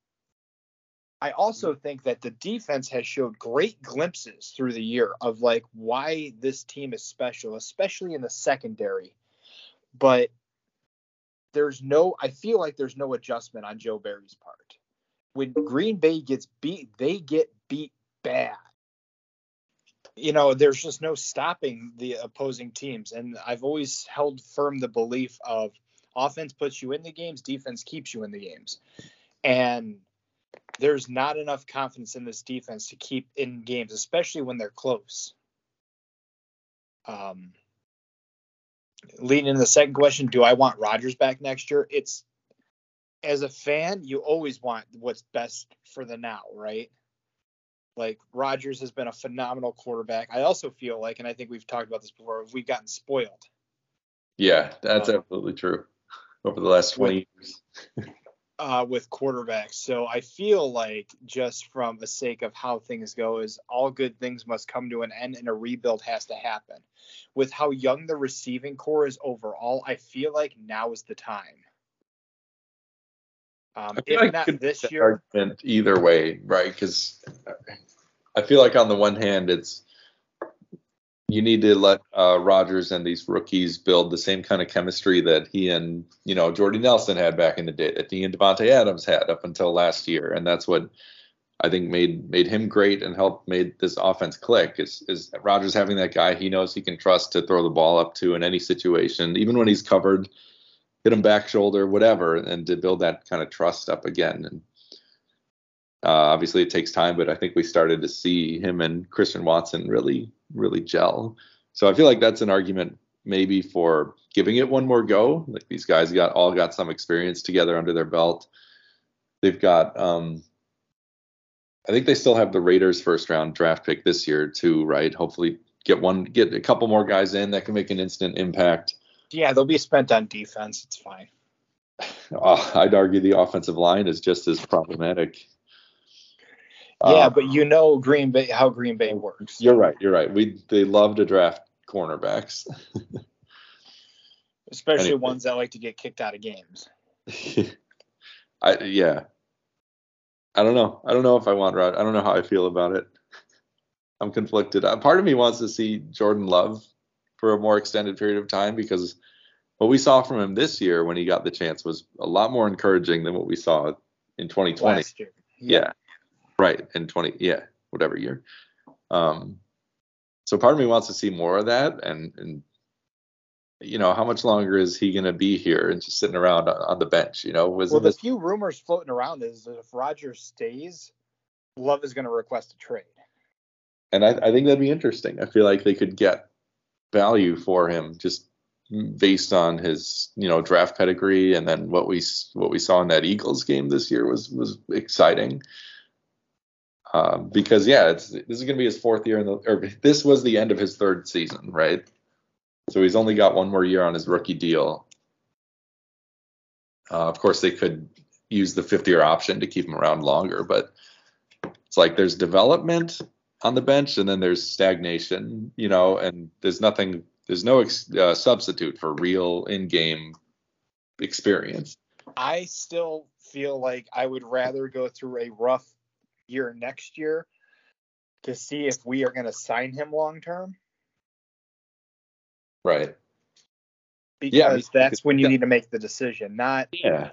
I also mm. think that the defense has showed great glimpses through the year of like why this team is special, especially in the secondary. But there's no I feel like there's no adjustment on Joe Barry's part. When Green Bay gets beat, they get beat bad. You know, there's just no stopping the opposing teams. And I've always held firm the belief of offense puts you in the games, defense keeps you in the games. And there's not enough confidence in this defense to keep in games, especially when they're close. Um, leading into the second question, do I want Rodgers back next year? It's as a fan, you always want what's best for the now, right? Like Rodgers has been a phenomenal quarterback. I also feel like, and I think we've talked about this before, we've gotten spoiled. Yeah, that's um, absolutely true. Over the last 20 years. uh, with quarterbacks. So I feel like just from the sake of how things go, is all good things must come to an end, and a rebuild has to happen. With how young the receiving corps is overall, I feel like now is the time. Um, if like not this year, either way, right? Because I feel like on the one hand, it's you need to let uh, Rodgers and these rookies build the same kind of chemistry that he and you know Jordy Nelson had back in the day, that he and Davante Adams had up until last year, and that's what I think made made him great and helped made this offense click. Is is Rodgers having that guy he knows he can trust to throw the ball up to in any situation, even when he's covered, hit him back shoulder, whatever, and to build that kind of trust up again. And uh, obviously it takes time, but I think we started to see him and Christian Watson really really gel. So I feel like that's an argument maybe for giving it one more go. Like these guys got all got some experience together under their belt. They've got um I think they still have the Raiders first round draft pick this year too, right? Hopefully get one get a couple more guys in that can make an instant impact. Yeah, they'll be spent on defense. It's fine. Uh, I'd argue the offensive line is just as problematic. Yeah, um, but you know Green Bay how Green Bay works. You're right. You're right. We they love to draft cornerbacks. Especially anyway. ones that like to get kicked out of games. I yeah. I don't know. I don't know if I want Rod. I don't know how I feel about it. I'm conflicted. Uh, part of me wants to see Jordan Love for a more extended period of time because what we saw from him this year when he got the chance was a lot more encouraging than what we saw in 2020. Last year. Yeah. yeah. Right. In 20, yeah, whatever year. Um, so part of me wants to see more of that. And, and you know, how much longer is he going to be here and just sitting around on the bench? You know, was well, the this... few rumors floating around is that if Rodgers stays, Love is going to request a trade. And I, I think that'd be interesting. I feel like they could get value for him just based on his you know draft pedigree and then what we what we saw in that Eagles game this year was was exciting. Um, because yeah, it's this is going to be his fourth year in the or this was the end of his third season, right? So he's only got one more year on his rookie deal. Uh, of course, they could use the fifth year option to keep him around longer, but it's like there's development on the bench and then there's stagnation, you know, and there's nothing, there's no ex, uh, substitute for real in game experience. I still feel like I would rather go through a rough year next year to see if we are going to sign him long term. Right. Because yeah, that's when you need to make the decision, not yeah.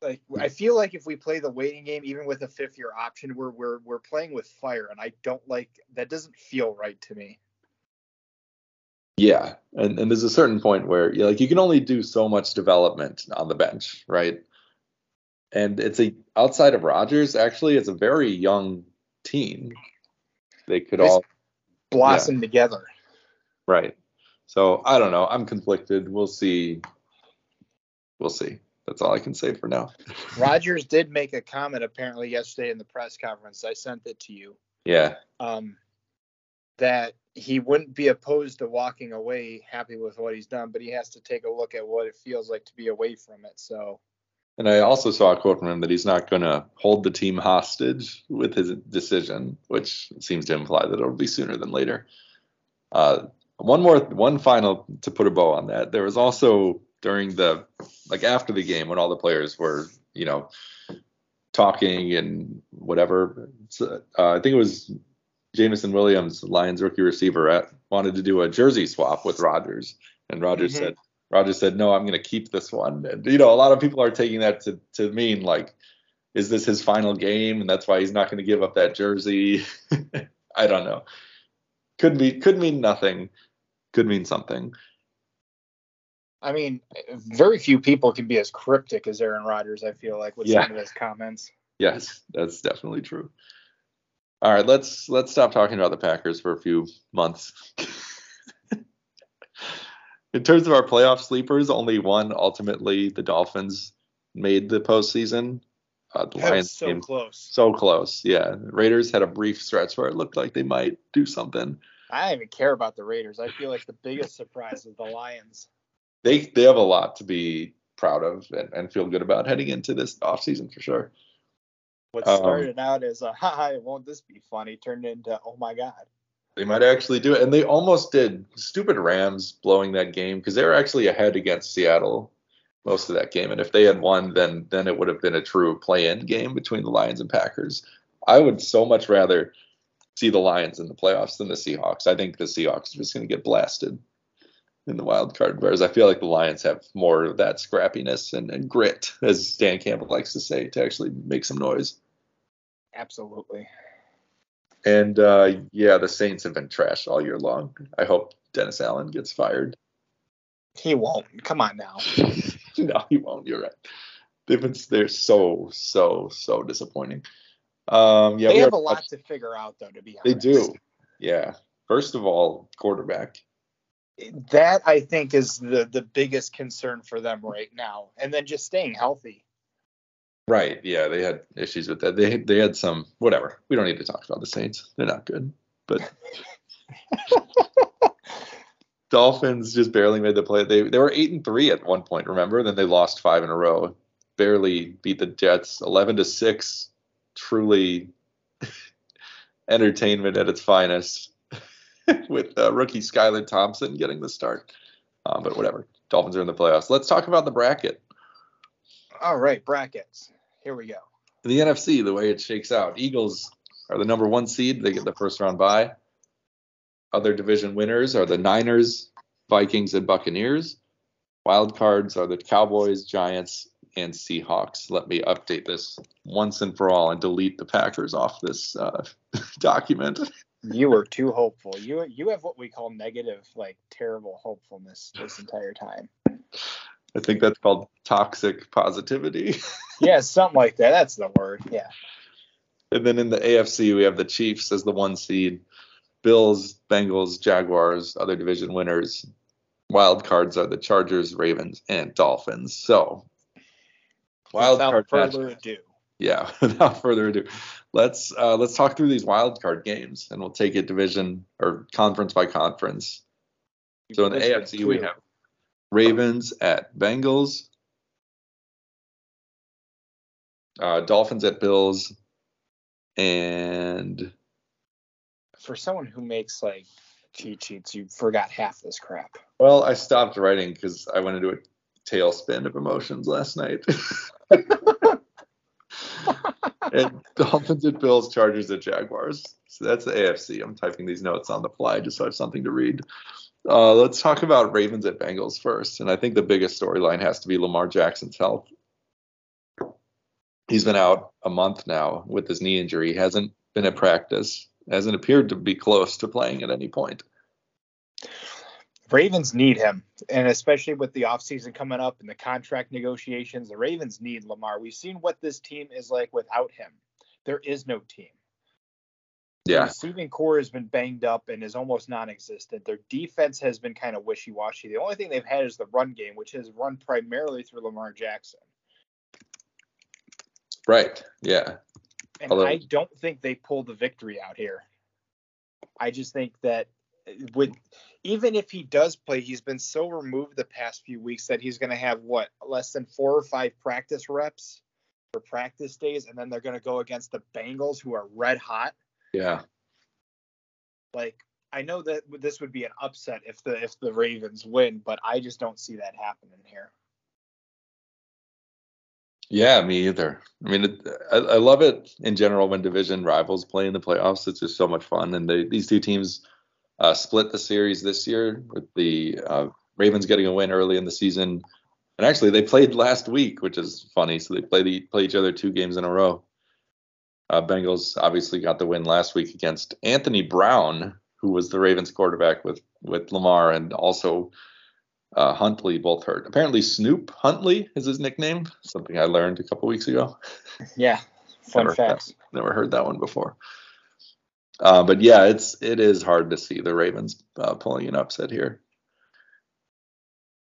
Like I feel like if we play the waiting game, even with a fifth year option, we're we're we're playing with fire, and I don't like that. Doesn't feel right to me. Yeah, and and there's a certain point where you like you can only do so much development on the bench, right? and it's a outside of Rodgers, actually, it's a very young team. They could all blossom yeah. together. Right. So I don't know. I'm conflicted. We'll see. We'll see. That's all I can say for now. Rodgers did make a comment apparently yesterday in the press conference. I sent it to you. Yeah. Um, that he wouldn't be opposed to walking away happy with what he's done, but he has to take a look at what it feels like to be away from it. So and I also saw a quote from him that he's not going to hold the team hostage with his decision, which seems to imply that it'll be sooner than later. Uh, one more, one final to put a bow on that. There was also during the, like after the game when all the players were, you know, talking and whatever. So, uh, I think it was Jameson Williams, Lions rookie receiver, at, wanted to do a jersey swap with Rodgers, and Rodgers Mhm. said, Rodgers said, no, I'm going to keep this one. And, you know, a lot of people are taking that to, to mean like, is this his final game? And that's why he's not going to give up that jersey. I don't know. Could be, could mean nothing. Could mean something. I mean, very few people can be as cryptic as Aaron Rodgers. I feel like with Yeah. some of his comments. Yes, that's definitely true. All right, let's let's stop talking about the Packers for a few months. In terms of our playoff sleepers, only one ultimately the Dolphins made the postseason. Uh, the That Lions so came close. so close. Yeah, Raiders had a brief stretch where it looked like they might do something. I don't even care about the Raiders. I feel like the biggest surprise is the Lions. They they have a lot to be proud of and, and feel good about heading into this offseason for sure. What Um, started out as a haha, won't this be funny turned into oh my god. They might actually do it, and they almost did. Stupid Rams blowing that game because they were actually ahead against Seattle most of that game, and if they had won, then then it would have been a true play-in game between the Lions and Packers. I would so much rather see the Lions in the playoffs than the Seahawks. I think the Seahawks are just going to get blasted in the wild card, whereas I feel like the Lions have more of that scrappiness and, and grit, as Dan Campbell likes to say, to actually make some noise. Absolutely. And uh, yeah, the Saints have been trash all year long. I hope Dennis Allen gets fired. He won't. Come on now. no, he won't. You're right. They've been they're so so so disappointing. Um, yeah, they we have a have- lot to figure out though, to be honest, They do. Yeah. First of all, quarterback. That I think is the the biggest concern for them right now. And then just staying healthy. Right. Yeah, they had issues with that. They they had some whatever. We don't need to talk about the Saints. They're not good. But Dolphins just barely made the play. They they were eight and three at one point, remember? Then they lost five in a row. Barely beat the Jets, eleven to six. Truly entertainment at its finest, with uh, rookie Skylar Thompson getting the start. Um, but whatever. Dolphins are in the playoffs. Let's talk about the bracket. All right, brackets. Here we go. the NFC, the way it shakes out, Eagles are the number one seed. They get the first round bye. Other division winners are the Niners, Vikings, and Buccaneers. Wild cards are the Cowboys, Giants, and Seahawks. Let me update this once and for all and delete the Packers off this uh, document. You were too hopeful. You you have what we call negative, like terrible hopefulness this entire time. I think that's called toxic positivity. Yeah, something like that. That's the word. Yeah. And then in the AFC, we have the Chiefs as the one seed, Bills, Bengals, Jaguars, other division winners. Wild cards are the Chargers, Ravens, and Dolphins. So, wild Without card further match. ado. Yeah, without further ado, let's uh, let's talk through these wild card games, and we'll take it division or conference by conference. So in the AFC, we have Ravens at Bengals, uh, Dolphins at Bills, and for someone who makes like cheat sheets, you forgot half this crap. Well, I stopped writing because I went into a tailspin of emotions last night. and Dolphins at Bills, Chargers at Jaguars. So that's the AFC. I'm typing these notes on the fly just so I have something to read. Uh, let's talk about Ravens at Bengals first. And I think the biggest storyline has to be Lamar Jackson's health. He's been out a month now with his knee injury. He hasn't been at practice, hasn't appeared to be close to playing at any point. Ravens need him, and especially with the offseason coming up and the contract negotiations, the Ravens need Lamar. We've seen what this team is like without him. There is no team. Yeah. The receiving corps has been banged up and is almost non-existent. Their defense has been kind of wishy-washy. The only thing they've had is the run game, which has run primarily through Lamar Jackson. Right. Yeah. And Although- I don't think they pulled the victory out here. I just think that with even if he does play, he's been so removed the past few weeks that he's going to have what less than four or five practice reps for practice days, and then they're going to go against the Bengals, who are red hot. Yeah. Like I know that this would be an upset if the if the Ravens win, but I just don't see that happening here. Yeah, me either. I mean, it, I, I, love it in general when division rivals play in the playoffs. It's just so much fun. And they, these two teams uh, split the series this year with the uh, Ravens getting a win early in the season. And actually, they played last week, which is funny. So they play the, play each other two games in a row. Uh, Bengals obviously got the win last week against Anthony Brown, who was the Ravens quarterback with with Lamar, and also uh, Huntley both hurt. Apparently, Snoop Huntley is his nickname. Something I learned a couple weeks ago. Yeah, fun never, facts. Never heard that one before. Uh, but yeah, it's it is hard to see the Ravens uh, pulling an upset here,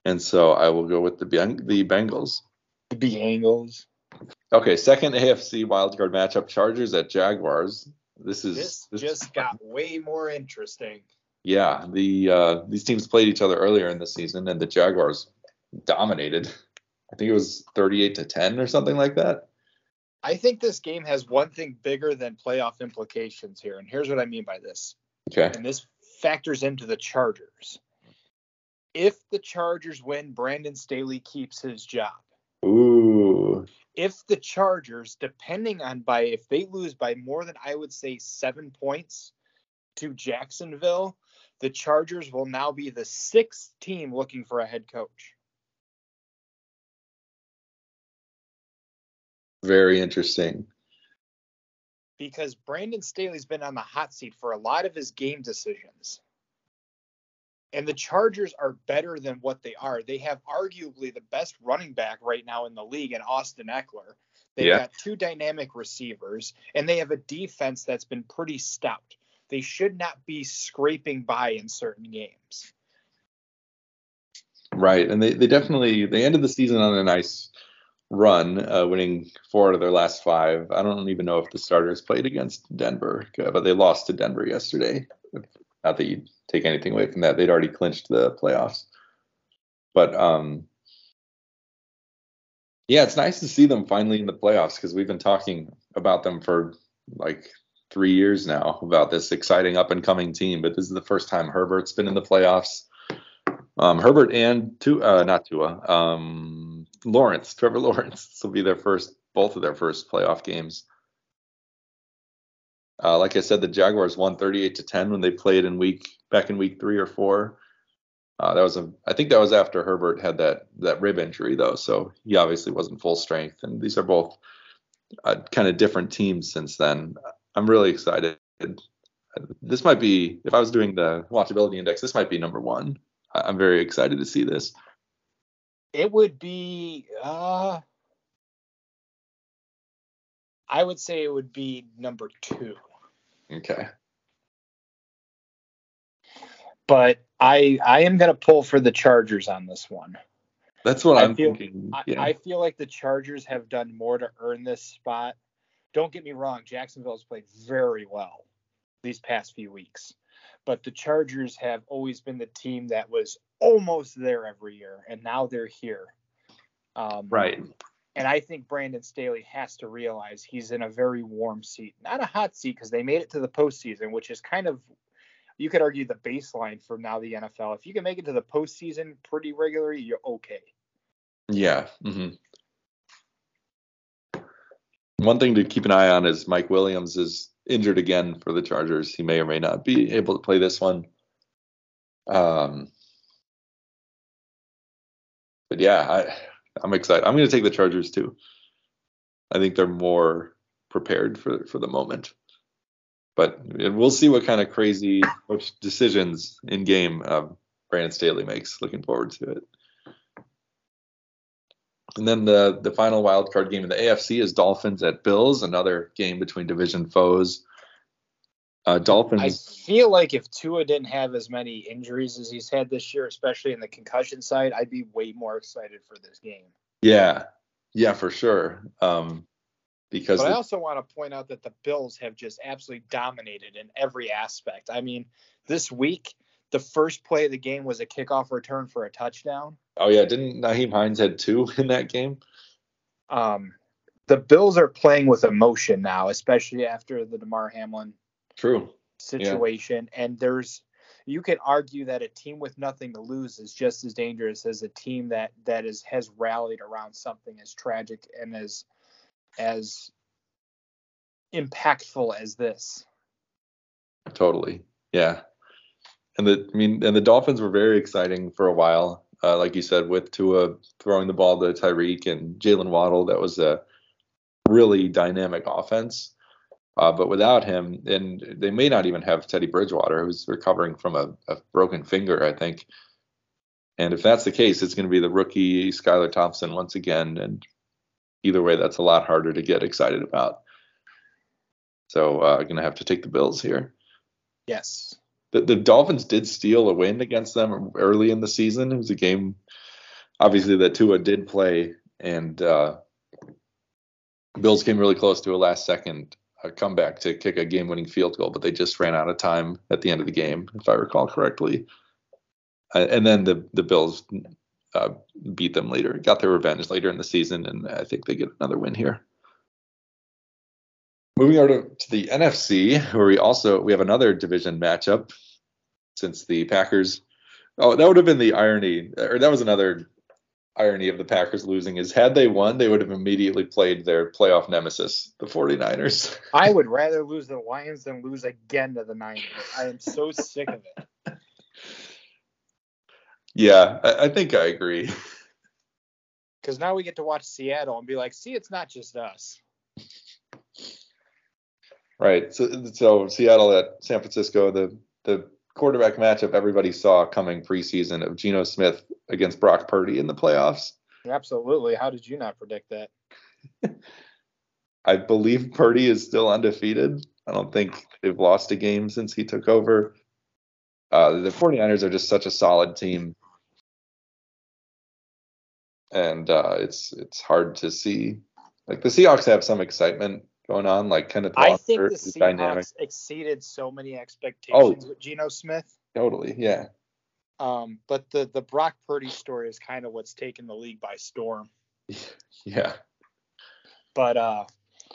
and so I will go with the the Bengals. The Bengals. Okay, second AFC wildcard matchup: Chargers at Jaguars. This is this, this just got way more interesting yeah, the uh, these teams played each other earlier in the season, and the Jaguars dominated. I think it was 38 to 10 or something like that. I think this game has one thing bigger than playoff implications here, and here's what I mean by this. Okay. And this factors into the Chargers. If the Chargers win, Brandon Staley keeps his job. Ooh. If the Chargers, depending on by if they lose by more than I would say seven points to Jacksonville, the Chargers will now be the sixth team looking for a head coach. Very interesting. Because Brandon Staley's been on the hot seat for a lot of his game decisions. And the Chargers are better than what they are. They have arguably the best running back right now in the league in Austin Ekeler. They've yeah. got two dynamic receivers, and they have a defense that's been pretty stout. They should not be scraping by in certain games. Right, and they, they definitely they ended the season on a nice run, uh, winning four out of their last five. I don't even know if the starters played against Denver, uh, but they lost to Denver yesterday. Not that you take anything away from that; they'd already clinched the playoffs. But um, yeah, it's nice to see them finally in the playoffs because we've been talking about them for like three years now about this exciting up and coming team, but this is the first time Herbert's been in the playoffs. Um, Herbert and Tua, uh, not Tua, um, Lawrence, Trevor Lawrence. This will be their first, both of their first playoff games. Uh, like I said, the Jaguars won 38 to 10 when they played in week back in week three or four. Uh, that was a, I think that was after Herbert had that that rib injury though, so he obviously wasn't full strength. And these are both uh, kind of different teams since then. I'm really excited. This might be, if I was doing the watchability index, this might be number one. I'm very excited to see this. It would be, uh, I would say it would be number two. Okay. But I I am gonna pull for the Chargers on this one. That's what I am thinking. Yeah. I, I feel like the Chargers have done more to earn this spot don't get me wrong, Jacksonville has played very well these past few weeks, but the Chargers have always been the team that was almost there every year, and now they're here. Um, right. And I think Brandon Staley has to realize he's in a very warm seat, not a hot seat, because they made it to the postseason, which is kind of you could argue the baseline for now the NFL. If you can make it to the postseason pretty regularly, you're okay. Yeah. Mm-hmm. One thing to keep an eye on is Mike Williams is injured again for the Chargers. He may or may not be able to play this one. Um, but yeah, I, I'm excited. I'm going to take the Chargers too. I think they're more prepared for for the moment. But we'll see what kind of crazy decisions in game um, Brandon Staley makes. Looking forward to it. And then the the final wild card game in the AFC is Dolphins at Bills, another game between division foes. Uh, Dolphins. I feel like if Tua didn't have as many injuries as he's had this year, especially in the concussion side, I'd be way more excited for this game. Yeah, yeah, for sure. Um, because but I also want to point out that the Bills have just absolutely dominated in every aspect. I mean, this week the first play of the game was a kickoff return for a touchdown. Oh yeah, didn't Nyheim Hines had two in that game? Um, the Bills are playing with emotion now, especially after the Damar Hamlin true situation, yeah. and there's you can argue that a team with nothing to lose is just as dangerous as a team that that is has rallied around something as tragic and as as impactful as this. Totally. Yeah. And the I mean and the Dolphins were very exciting for a while. Uh, like you said, with Tua throwing the ball to Tyreek and Jaylen Waddle, that was a really dynamic offense. Uh, but without him, and they may not even have Teddy Bridgewater, who's recovering from a, a broken finger, I think. And if that's the case, it's going to be the rookie Skylar Thompson once again. And either way, that's a lot harder to get excited about. So uh, going to have to take the Bills here. Yes. The, the Dolphins did steal a win against them early in the season. It was a game, obviously, that Tua did play, and uh, Bills came really close to a last second a comeback to kick a game-winning field goal, but they just ran out of time at the end of the game, if I recall correctly. Uh, and then the the Bills uh, beat them later, got their revenge later in the season, and I think they get another win here. Moving on to the NFC, where we also we have another division matchup, since the Packers. Oh, that would have been the irony, or that was another irony of the Packers losing is had they won, they would have immediately played their playoff nemesis, the 49ers. I would rather lose the Lions than lose again to the Niners. I am so sick of it. Yeah, I, I think I agree. Because now we get to watch Seattle and be like, see, it's not just us. Right. So, so Seattle at San Francisco, the the quarterback matchup everybody saw coming preseason of Geno Smith against Brock Purdy in the playoffs. Absolutely. How did you not predict that? I believe Purdy is still undefeated. I don't think they've lost a game since he took over. Uh, the 49ers are just such a solid team. And uh, it's it's hard to see. Like the Seahawks have some excitement going on. Like Kenneth Walker I think the Seahawks dynamic. exceeded so many expectations oh, with Geno Smith. Totally, yeah. Um, but the the Brock Purdy story is kind of what's taken the league by storm. Yeah. But uh,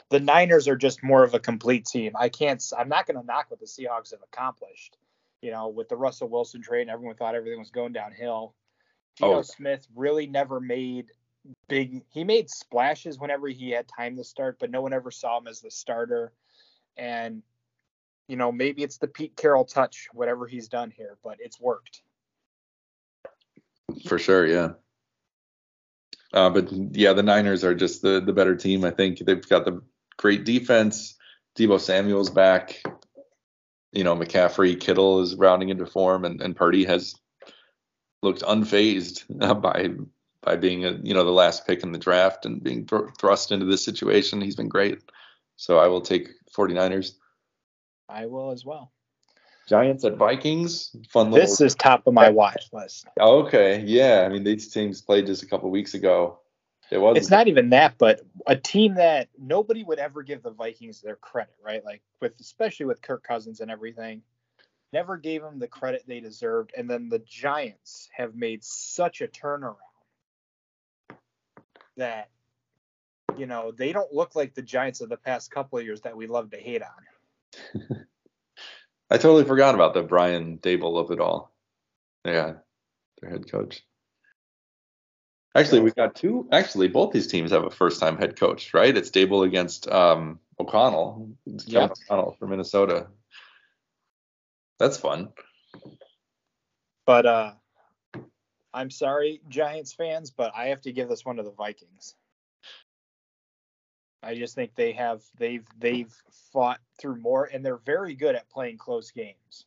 the Niners are just more of a complete team. I can't. I'm not going to knock what the Seahawks have accomplished. You know, with the Russell Wilson trade, and everyone thought everything was going downhill. Geno oh. Smith really never made big. He made splashes whenever he had time to start, but no one ever saw him as the starter. And you know, maybe it's the Pete Carroll touch, whatever he's done here, but it's worked. For sure, yeah. Uh, but yeah, the Niners are just the the better team. I think they've got the great defense. Deebo Samuel's back. You know, McCaffrey, Kittle is rounding into form, and, and Purdy has looked unfazed by by being a you know the last pick in the draft and being th- thrust into this situation. He's been great. So I will take 49ers. I will as well. Giants at Vikings. Fun. Little... This is top of my watch list. Okay, yeah. I mean, these teams played just a couple weeks ago. It was. It's not even that, but a team that nobody would ever give the Vikings their credit, right? Like with especially with Kirk Cousins and everything, never gave them the credit they deserved. And then the Giants have made such a turnaround that you know they don't look like the Giants of the past couple of years that we love to hate on. I totally forgot about the Brian Daboll of it all. Yeah, their head coach. Actually, we've got two. Actually, both these teams have a first-time head coach, right? It's Daboll against um, O'Connell. Yeah, O'Connell from Minnesota. That's fun. But uh, I'm sorry, Giants fans, but I have to give this one to the Vikings. I just think they have they've they've fought through more and they're very good at playing close games.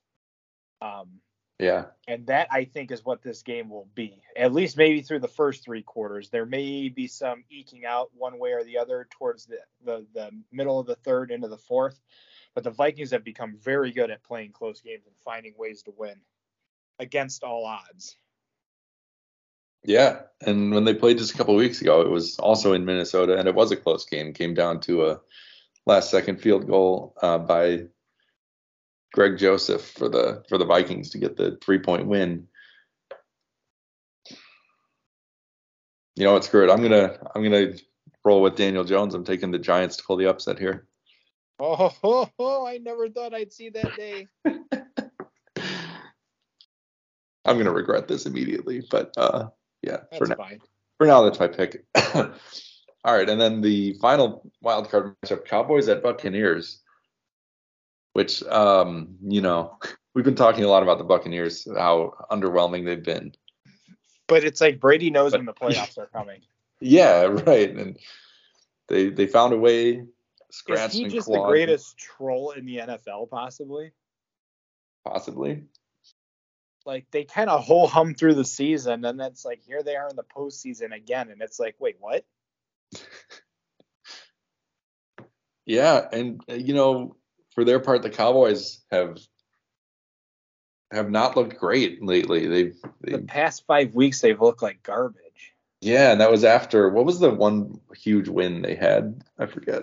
Um, yeah. And that I think is what this game will be. At least maybe through the first three quarters. There may be some eking out one way or the other towards the, the, the middle of the third into the fourth. But the Vikings have become very good at playing close games and finding ways to win against all odds. Yeah, and when they played just a couple weeks ago, it was also in Minnesota, and it was a close game. Came down to a last second field goal uh, by Greg Joseph for the for the Vikings to get the three point win. You know what? Screw it. I'm gonna I'm gonna roll with Daniel Jones. I'm taking the Giants to pull the upset here. Oh, oh, oh I never thought I'd see that day. I'm gonna regret this immediately, but uh, yeah, That's for now, fine. for now, that's my pick. All right, and then the final wild card matchup: Cowboys at Buccaneers, which um, you know we've been talking a lot about the Buccaneers, how underwhelming they've been. But it's like Brady knows But- when the playoffs are coming. Yeah, right, and they they found a way, Is scratched he and just the greatest troll in the NFL, possibly? possibly. Like they kind of whole hum through the season, and it's like here they are in the postseason again, and it's like, wait, what? Yeah, and uh, you know, for their part, the Cowboys have have not looked great lately. They've, The past five weeks they've looked like garbage. yeah, and that was after what was the one huge win they had? I forget.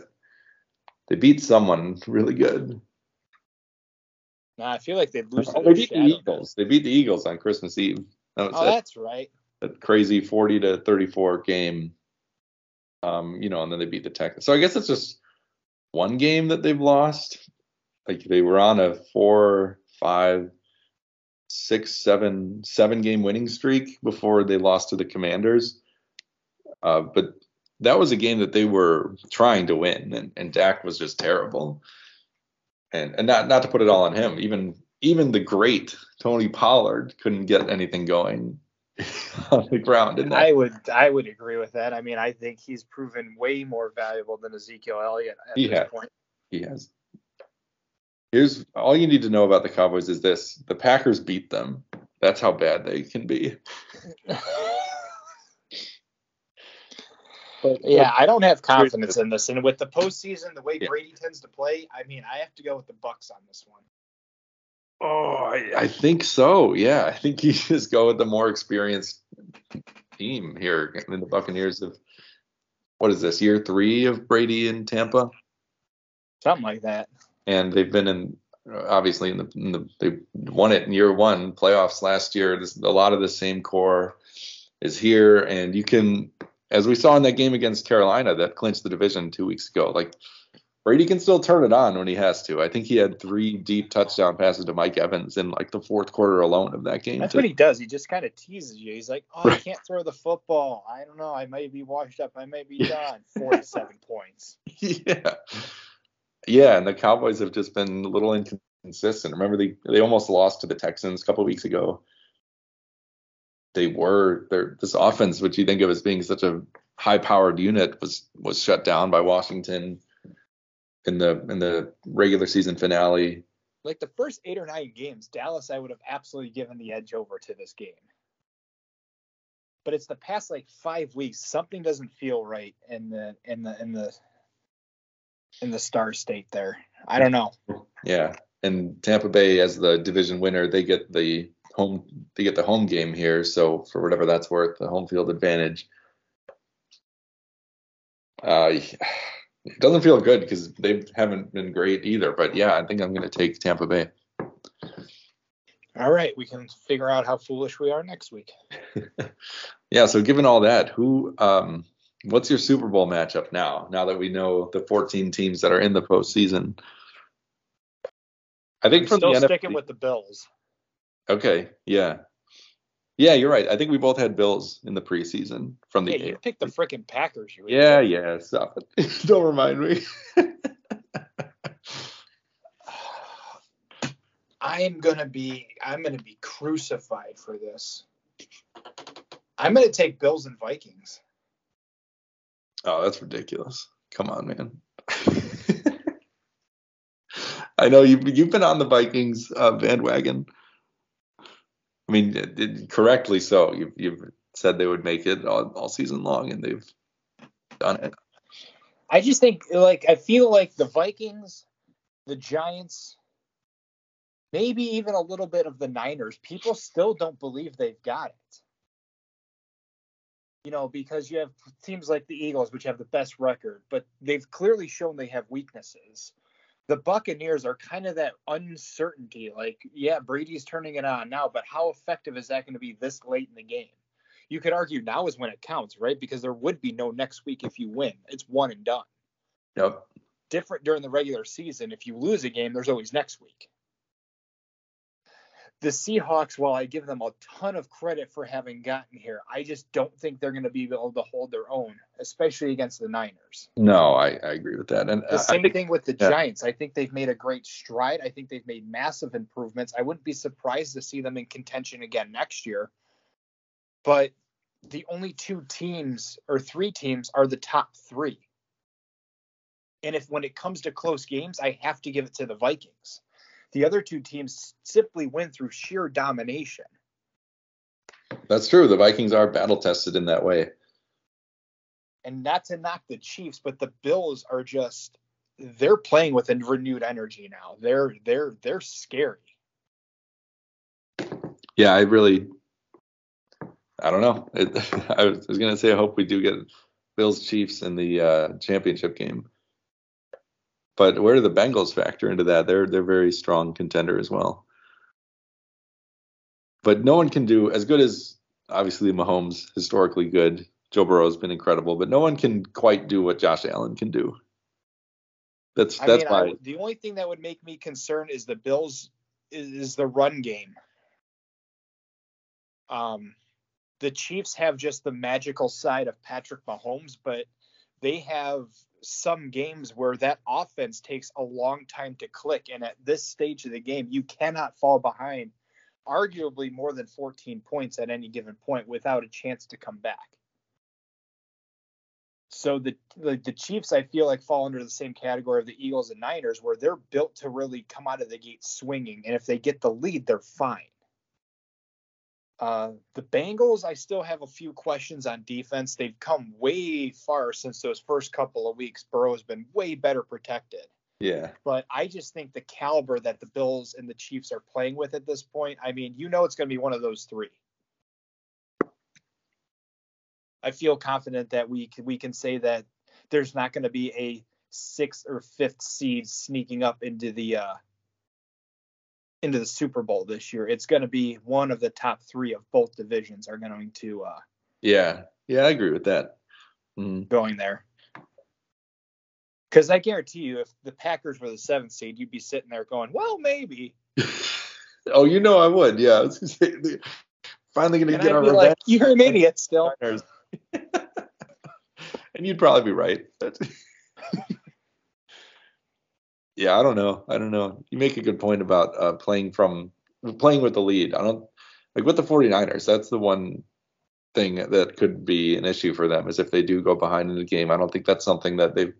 They beat someone really good. Nah, I feel like they'd lose. Oh, they beat the. Eagles. They beat the Eagles on Christmas Eve. That Oh, it. that's right. that crazy 40 to 34 game. Um, you know, and then they beat the Texans. So I guess it's just one game that they've lost. Like they were on a four, five, six, seven, seven game winning streak before they lost to the Commanders. Uh, but that was a game that they were trying to win, and, and Dak was just terrible. And and not not to put it all on him, even even the great Tony Pollard couldn't get anything going on the ground that I would I would agree with that. I mean, I think he's proven way more valuable than Ezekiel Elliott at He this has. point. He has. Here's all you need to know about the Cowboys is this: the Packers beat them. That's how bad they can be. yeah, I don't have confidence in this. And with the postseason, the way Yeah. Brady tends to play, I mean, I have to go with the Bucks on this one. Oh, I, I think so. Yeah, I think you just go with the more experienced team here. I mean, the Buccaneers have what is this year three of Brady in Tampa, Something like that. and they've been in obviously in the, in the they won it in year one playoffs last year. This, a lot of the same core is here, and you can, as we saw in that game against Carolina that clinched the division two weeks ago, like. Brady can still turn it on when he has to. I think he had three deep touchdown passes to Mike Evans in like the fourth quarter alone of that game. That's to- what he does. He just kind of teases you. He's like, "Oh, I can't throw the football. I don't know. I might be washed up. I might be done." Forty-seven points. yeah. Yeah, and the Cowboys have just been a little inconsistent. Remember they they almost lost to the Texans a couple weeks ago. They were their this offense, which you think of as being such a high powered unit, was was shut down by Washington in the in the regular season finale. Like the first eight or nine games, Dallas, I would have absolutely given the edge over to this game. But it's the past like five weeks. Something doesn't feel right in the in the in the in the star state there. I don't know. Yeah. And Tampa Bay as the division winner, they get the home they get the home game here, so for whatever that's worth, the home field advantage. Uh it doesn't feel good because they haven't been great either, but yeah, I think I'm going to take Tampa Bay. All right, we can figure out how foolish we are next week. Yeah, so given all that, who um what's your Super Bowl matchup now? Now that we know the 14 teams that are in the postseason. I think I'm from still the sticking NFC with the Bills. Okay, yeah. Yeah, you're right. I think we both had Bills in the preseason from the Yeah, you picked the freaking Packers. You Yeah, idiot. yeah, stop it. Don't remind me. I am gonna be I'm gonna be crucified for this. I'm gonna take Bills and Vikings. oh, that's ridiculous. Come on, man. I know you've you've been on the Vikings uh, bandwagon. I mean, correctly so. You've you've said they would make it all, all season long, and they've done it. I just think like I feel like the Vikings, the Giants, maybe even a little bit of the Niners, people still don't believe they've got it. You know, because you have teams like the Eagles, which have the best record, but they've clearly shown they have weaknesses. The Buccaneers are kind of that uncertainty. Like, yeah, Brady's turning it on now, but how effective is that going to be this late in the game? You could argue now is when it counts, right? Because there would be no next week if you win. It's one and done Yep. different during the regular season. If you lose a game, there's always next week. The Seahawks, while I give them a ton of credit for having gotten here, I just don't think they're going to be able to hold their own, especially against the Niners. No, I, I agree with that. And the same think, thing with the yeah. Giants. I think they've made a great stride. I think they've made massive improvements. I wouldn't be surprised to see them in contention again next year. But the only two teams or three teams are the top three. And if when it comes to close games, I have to give it to the Vikings. The other two teams simply win through sheer domination. That's true. The Vikings are battle tested in that way. And not to knock the Chiefs, but the Bills are just they're playing with a renewed energy now. They're they're they're scary. Yeah, I really I don't know. It, I was gonna say I hope we do get Bills Chiefs in the uh, championship game. But where do the Bengals factor into that? They're they're very strong contender as well. But no one can do as good as obviously Mahomes historically good. Joe Burrow's been incredible, but no one can quite do what Josh Allen can do. That's I that's mean, why. I, the only thing that would make me concerned is the Bills is, is the run game. Um, the Chiefs have just the magical side of Patrick Mahomes, but they have some games where that offense takes a long time to click. And at this stage of the game, you cannot fall behind arguably more than 14 points at any given point without a chance to come back. So the, the, the Chiefs, I feel like fall under the same category of the Eagles and Niners, where they're built to really come out of the gate swinging, and if they get the lead, they're fine. Uh, the Bengals, I still have a few questions on defense. They've come way far since those first couple of weeks. Burrow's been way better protected. Yeah. But I just think the caliber that the Bills and the Chiefs are playing with at this point, I mean, you know it's going to be one of those three. I feel confident that we can, we can say that there's not going to be a sixth or fifth seed sneaking up into the uh, into the Super Bowl this year. It's going to be one of the top three of both divisions are going to. Uh, yeah, yeah, I agree with that. Mm. Going there. Because I guarantee you, if the Packers were the seventh seed, you'd be sitting there going, "Well, maybe." oh, you know I would. Yeah, I was gonna say, finally going to get our revenge. Like, You're an idiot still. and you'd probably be right. Yeah, I don't know. I don't know. You make a good point about uh, playing from playing with the lead. I don't like with the 49ers. That's the one thing that could be an issue for them is if they do go behind in the game. I don't think that's something that they've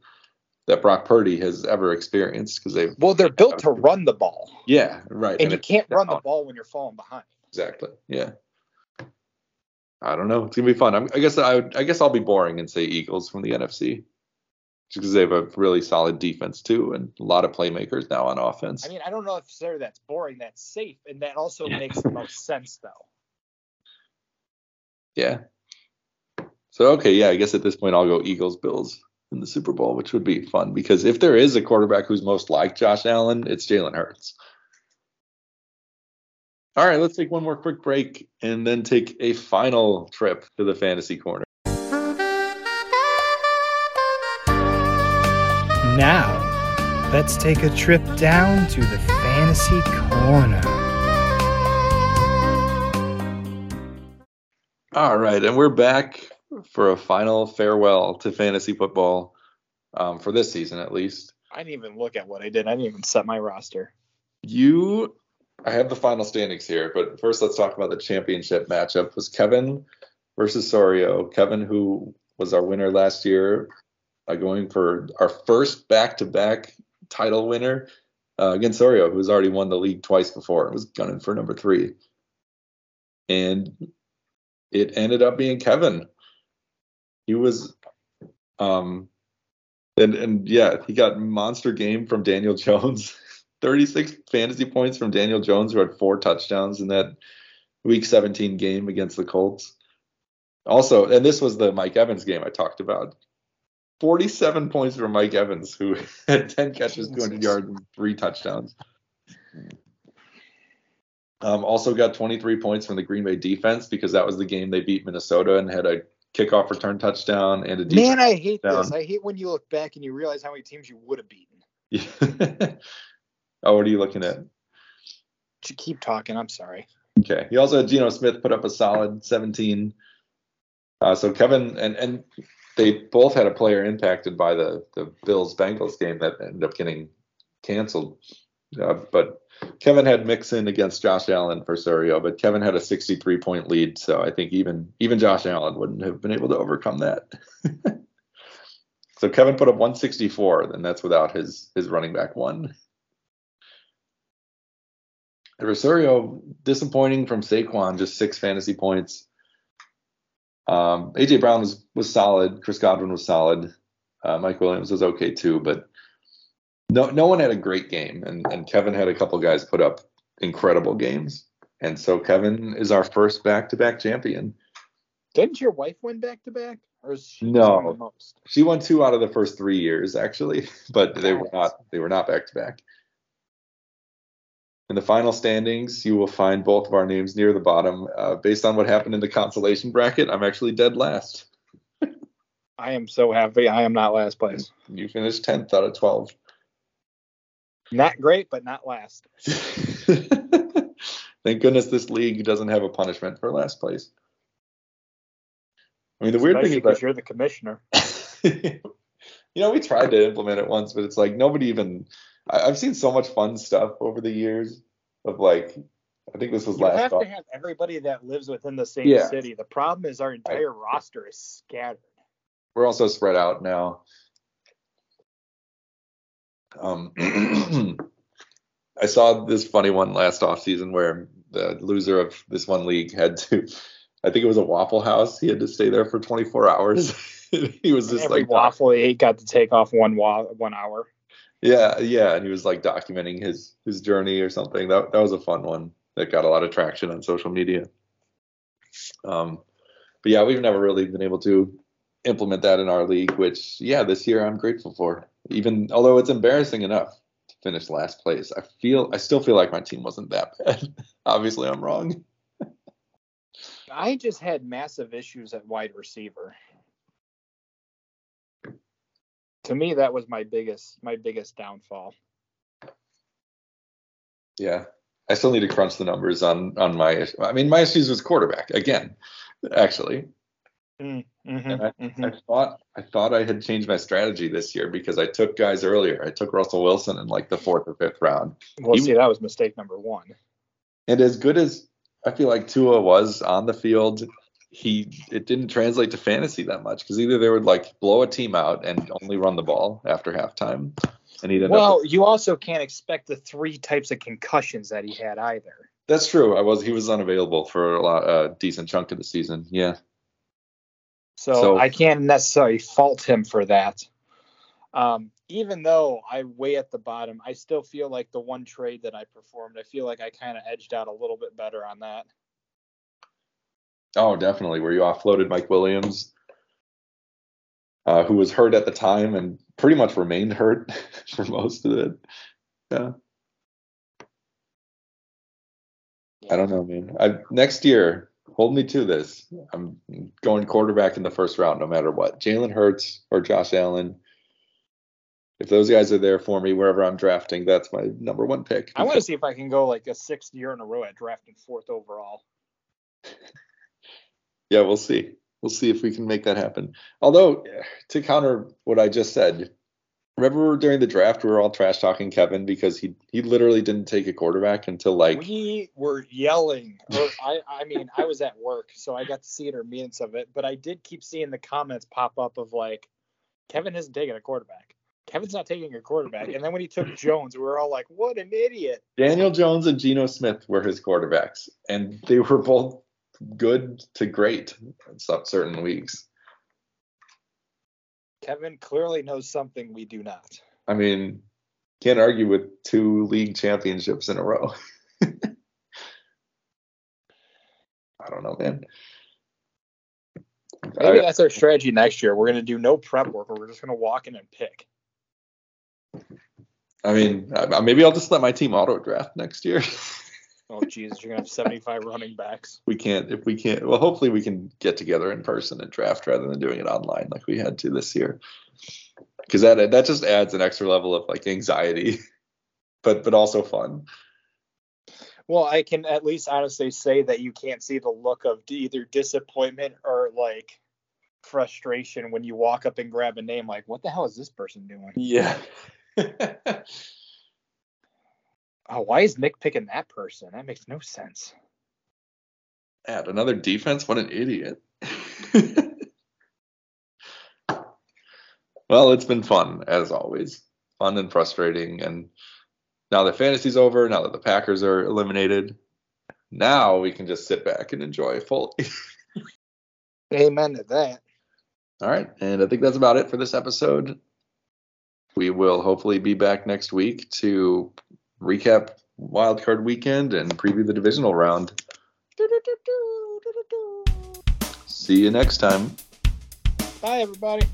that Brock Purdy has ever experienced because they well they're built to run the ball. Yeah, right. And, and you can't run the ball when you're falling behind. Exactly. Yeah. I don't know. It's gonna be fun. I'm, i guess I would, I guess I'll be boring and say Eagles from the NFC because they have a really solid defense too, and a lot of playmakers now on offense. I mean, I don't know if sir that's boring. That's safe, and that also yeah. makes the most sense though. Yeah. So okay, yeah, I guess at this point I'll go Eagles Bills in the Super Bowl, which would be fun because if there is a quarterback who's most like Josh Allen, it's Jalen Hurts. All right, let's take one more quick break and then take a final trip to the fantasy corner. Now, let's take a trip down to the fantasy corner. All right, and we're back for a final farewell to fantasy football um, for this season, at least. I didn't even look at what I did. I didn't even set my roster. You, I have the final standings here, but first let's talk about the championship matchup. It was Kevin versus Sorio. Kevin, who was our winner last year, going for our first back-to-back title winner uh, against Sorio, who's already won the league twice before. Was gunning for number three, and it ended up being Kevin. He was, um, and and yeah, he got monster game from Daniel Jones. 36 fantasy points from Daniel Jones, who had four touchdowns in that Week 17 game against the Colts. Also, and this was the Mike Evans game I talked about. 47 points from Mike Evans, who had 10 catches, 200 yards, and three touchdowns. Um, also got 23 points from the Green Bay defense because that was the game they beat Minnesota and had a kickoff return touchdown and a man. I hate touchdown. this. I hate when you look back and you realize how many teams you would have beaten. Yeah. oh, what are you looking at? keep talking. I'm sorry. Okay. He also had Geno Smith put up a solid 17. Uh, so Kevin and and they both had a player impacted by the the Bills Bengals game that ended up getting canceled. Uh, but Kevin had Mixon against Josh Allen for Surio, but Kevin had a 63 point lead, so I think even even Josh Allen wouldn't have been able to overcome that. so Kevin put up 164, and that's without his his running back one. Rosario disappointing from Saquon, just six fantasy points. Um, AJ Brown was was solid. Chris Godwin was solid. Uh, Mike Williams was okay too, but no no one had a great game, and and Kevin had a couple guys put up incredible games, and so Kevin is our first back to back champion. Didn't your wife win back to back, or is she no? Most? She won two out of the first three years actually, but they were not they were not back to back. In the final standings, you will find both of our names near the bottom. Uh, based on what happened in the consolation bracket, I'm actually dead last. I am so happy I am not last place. You finished 10th out of 12. Not great, but not last. Thank goodness this league doesn't have a punishment for last place. I mean, the weird thing is that you're the commissioner. you know, we tried to implement it once, but it's like nobody even I, have seen so much fun stuff over the years of like I think this was you last. You have off. to have everybody that lives within the same yeah. city. The problem is our entire I, roster is scattered. We're also spread out now. Um, I saw this funny one last off season where the loser of this one league had to, I think it was a Waffle House. He had to stay there for 24 hours. he was just Every like waffle he got to take off one wa- one hour. Yeah, yeah, and he was like documenting his his journey or something. That that was a fun one that got a lot of traction on social media. Um, but yeah, we've never really been able to implement that in our league, which yeah, this year I'm grateful for. Even although it's embarrassing enough to finish last place, I feel I still feel like my team wasn't that bad. Obviously, I'm wrong. I just had massive issues at wide receiver to me that was my biggest my biggest downfall yeah i still need to crunch the numbers on on my i mean my issues was quarterback again actually mm, mm-hmm, and I, mm-hmm. I, thought I thought I had changed my strategy this year because I took guys earlier. I took Russell Wilson in like the fourth or fifth round. Well, he, see, that was mistake number one. And as good as I feel like Tua was on the field, he it didn't translate to fantasy that much because either they would like blow a team out and only run the ball after halftime, and he didn't. well, you also can't expect the three types of concussions that he had either. That's true. I was he was unavailable for a lot a decent chunk of the season. Yeah. So, so I can't necessarily fault him for that. Um, even though I way at the bottom, I still feel like the one trade that I performed, I feel like I kind of edged out a little bit better on that. Oh, definitely. Where you offloaded Mike Williams, uh, who was hurt at the time and pretty much remained hurt for most of it. Yeah. I don't know, man. I, next year, hold me to this. I'm going quarterback in the first round, no matter what. Jalen Hurts or Josh Allen. If those guys are there for me wherever I'm drafting, that's my number one pick. I want to see if I can go like a sixth year in a row at drafting fourth overall yeah, we'll see. We'll see if we can make that happen. Although, to counter what I just said, remember during the draft we were all trash talking Kevin because he he literally didn't take a quarterback until like we were yelling. Or I I mean I was at work so I got to see it or minutes of it, but I did keep seeing the comments pop up of like Kevin hasn't taken a quarterback. Kevin's not taking a quarterback. And then when he took Jones, we were all like, what an idiot. Daniel Jones and Geno Smith were his quarterbacks, and they were both good to great in some certain weeks. Kevin clearly knows something we do not. I mean, can't argue with two league championships in a row. I don't know, man. Maybe I, that's our strategy next year. We're going to do no prep work, or we're just going to walk in and pick. I mean, maybe I'll just let my team auto draft next year. Oh Jesus, you're gonna have 75 running backs. We can't if we can't. Well, hopefully we can get together in person and draft rather than doing it online like we had to this year. Because that that just adds an extra level of like anxiety, but but also fun. Well, I can at least honestly say that you can't see the look of either disappointment or like frustration when you walk up and grab a name like, what the hell is this person doing? Yeah. oh, why is Nick picking that person? That makes no sense. Add another defense? What an idiot. well, it's been fun as always. Fun and frustrating. And now that fantasy's over, now that the Packers are eliminated, now we can just sit back and enjoy fully. Amen to that. All right. And I think that's about it for this episode. We will hopefully be back next week to recap wildcard weekend and preview the divisional round. See you next time. Bye, everybody.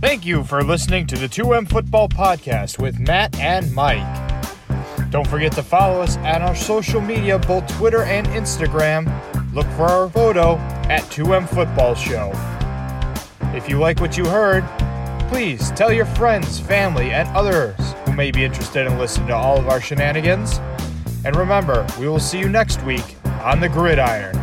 Thank you for listening to the 2M Football Podcast with Matt and Mike. Don't forget to follow us on our social media, both Twitter and Instagram. Look for our photo at 2M Football Show. If you like what you heard, please tell your friends, family, and others who may be interested in listening to all of our shenanigans. And remember, we will see you next week on the gridiron.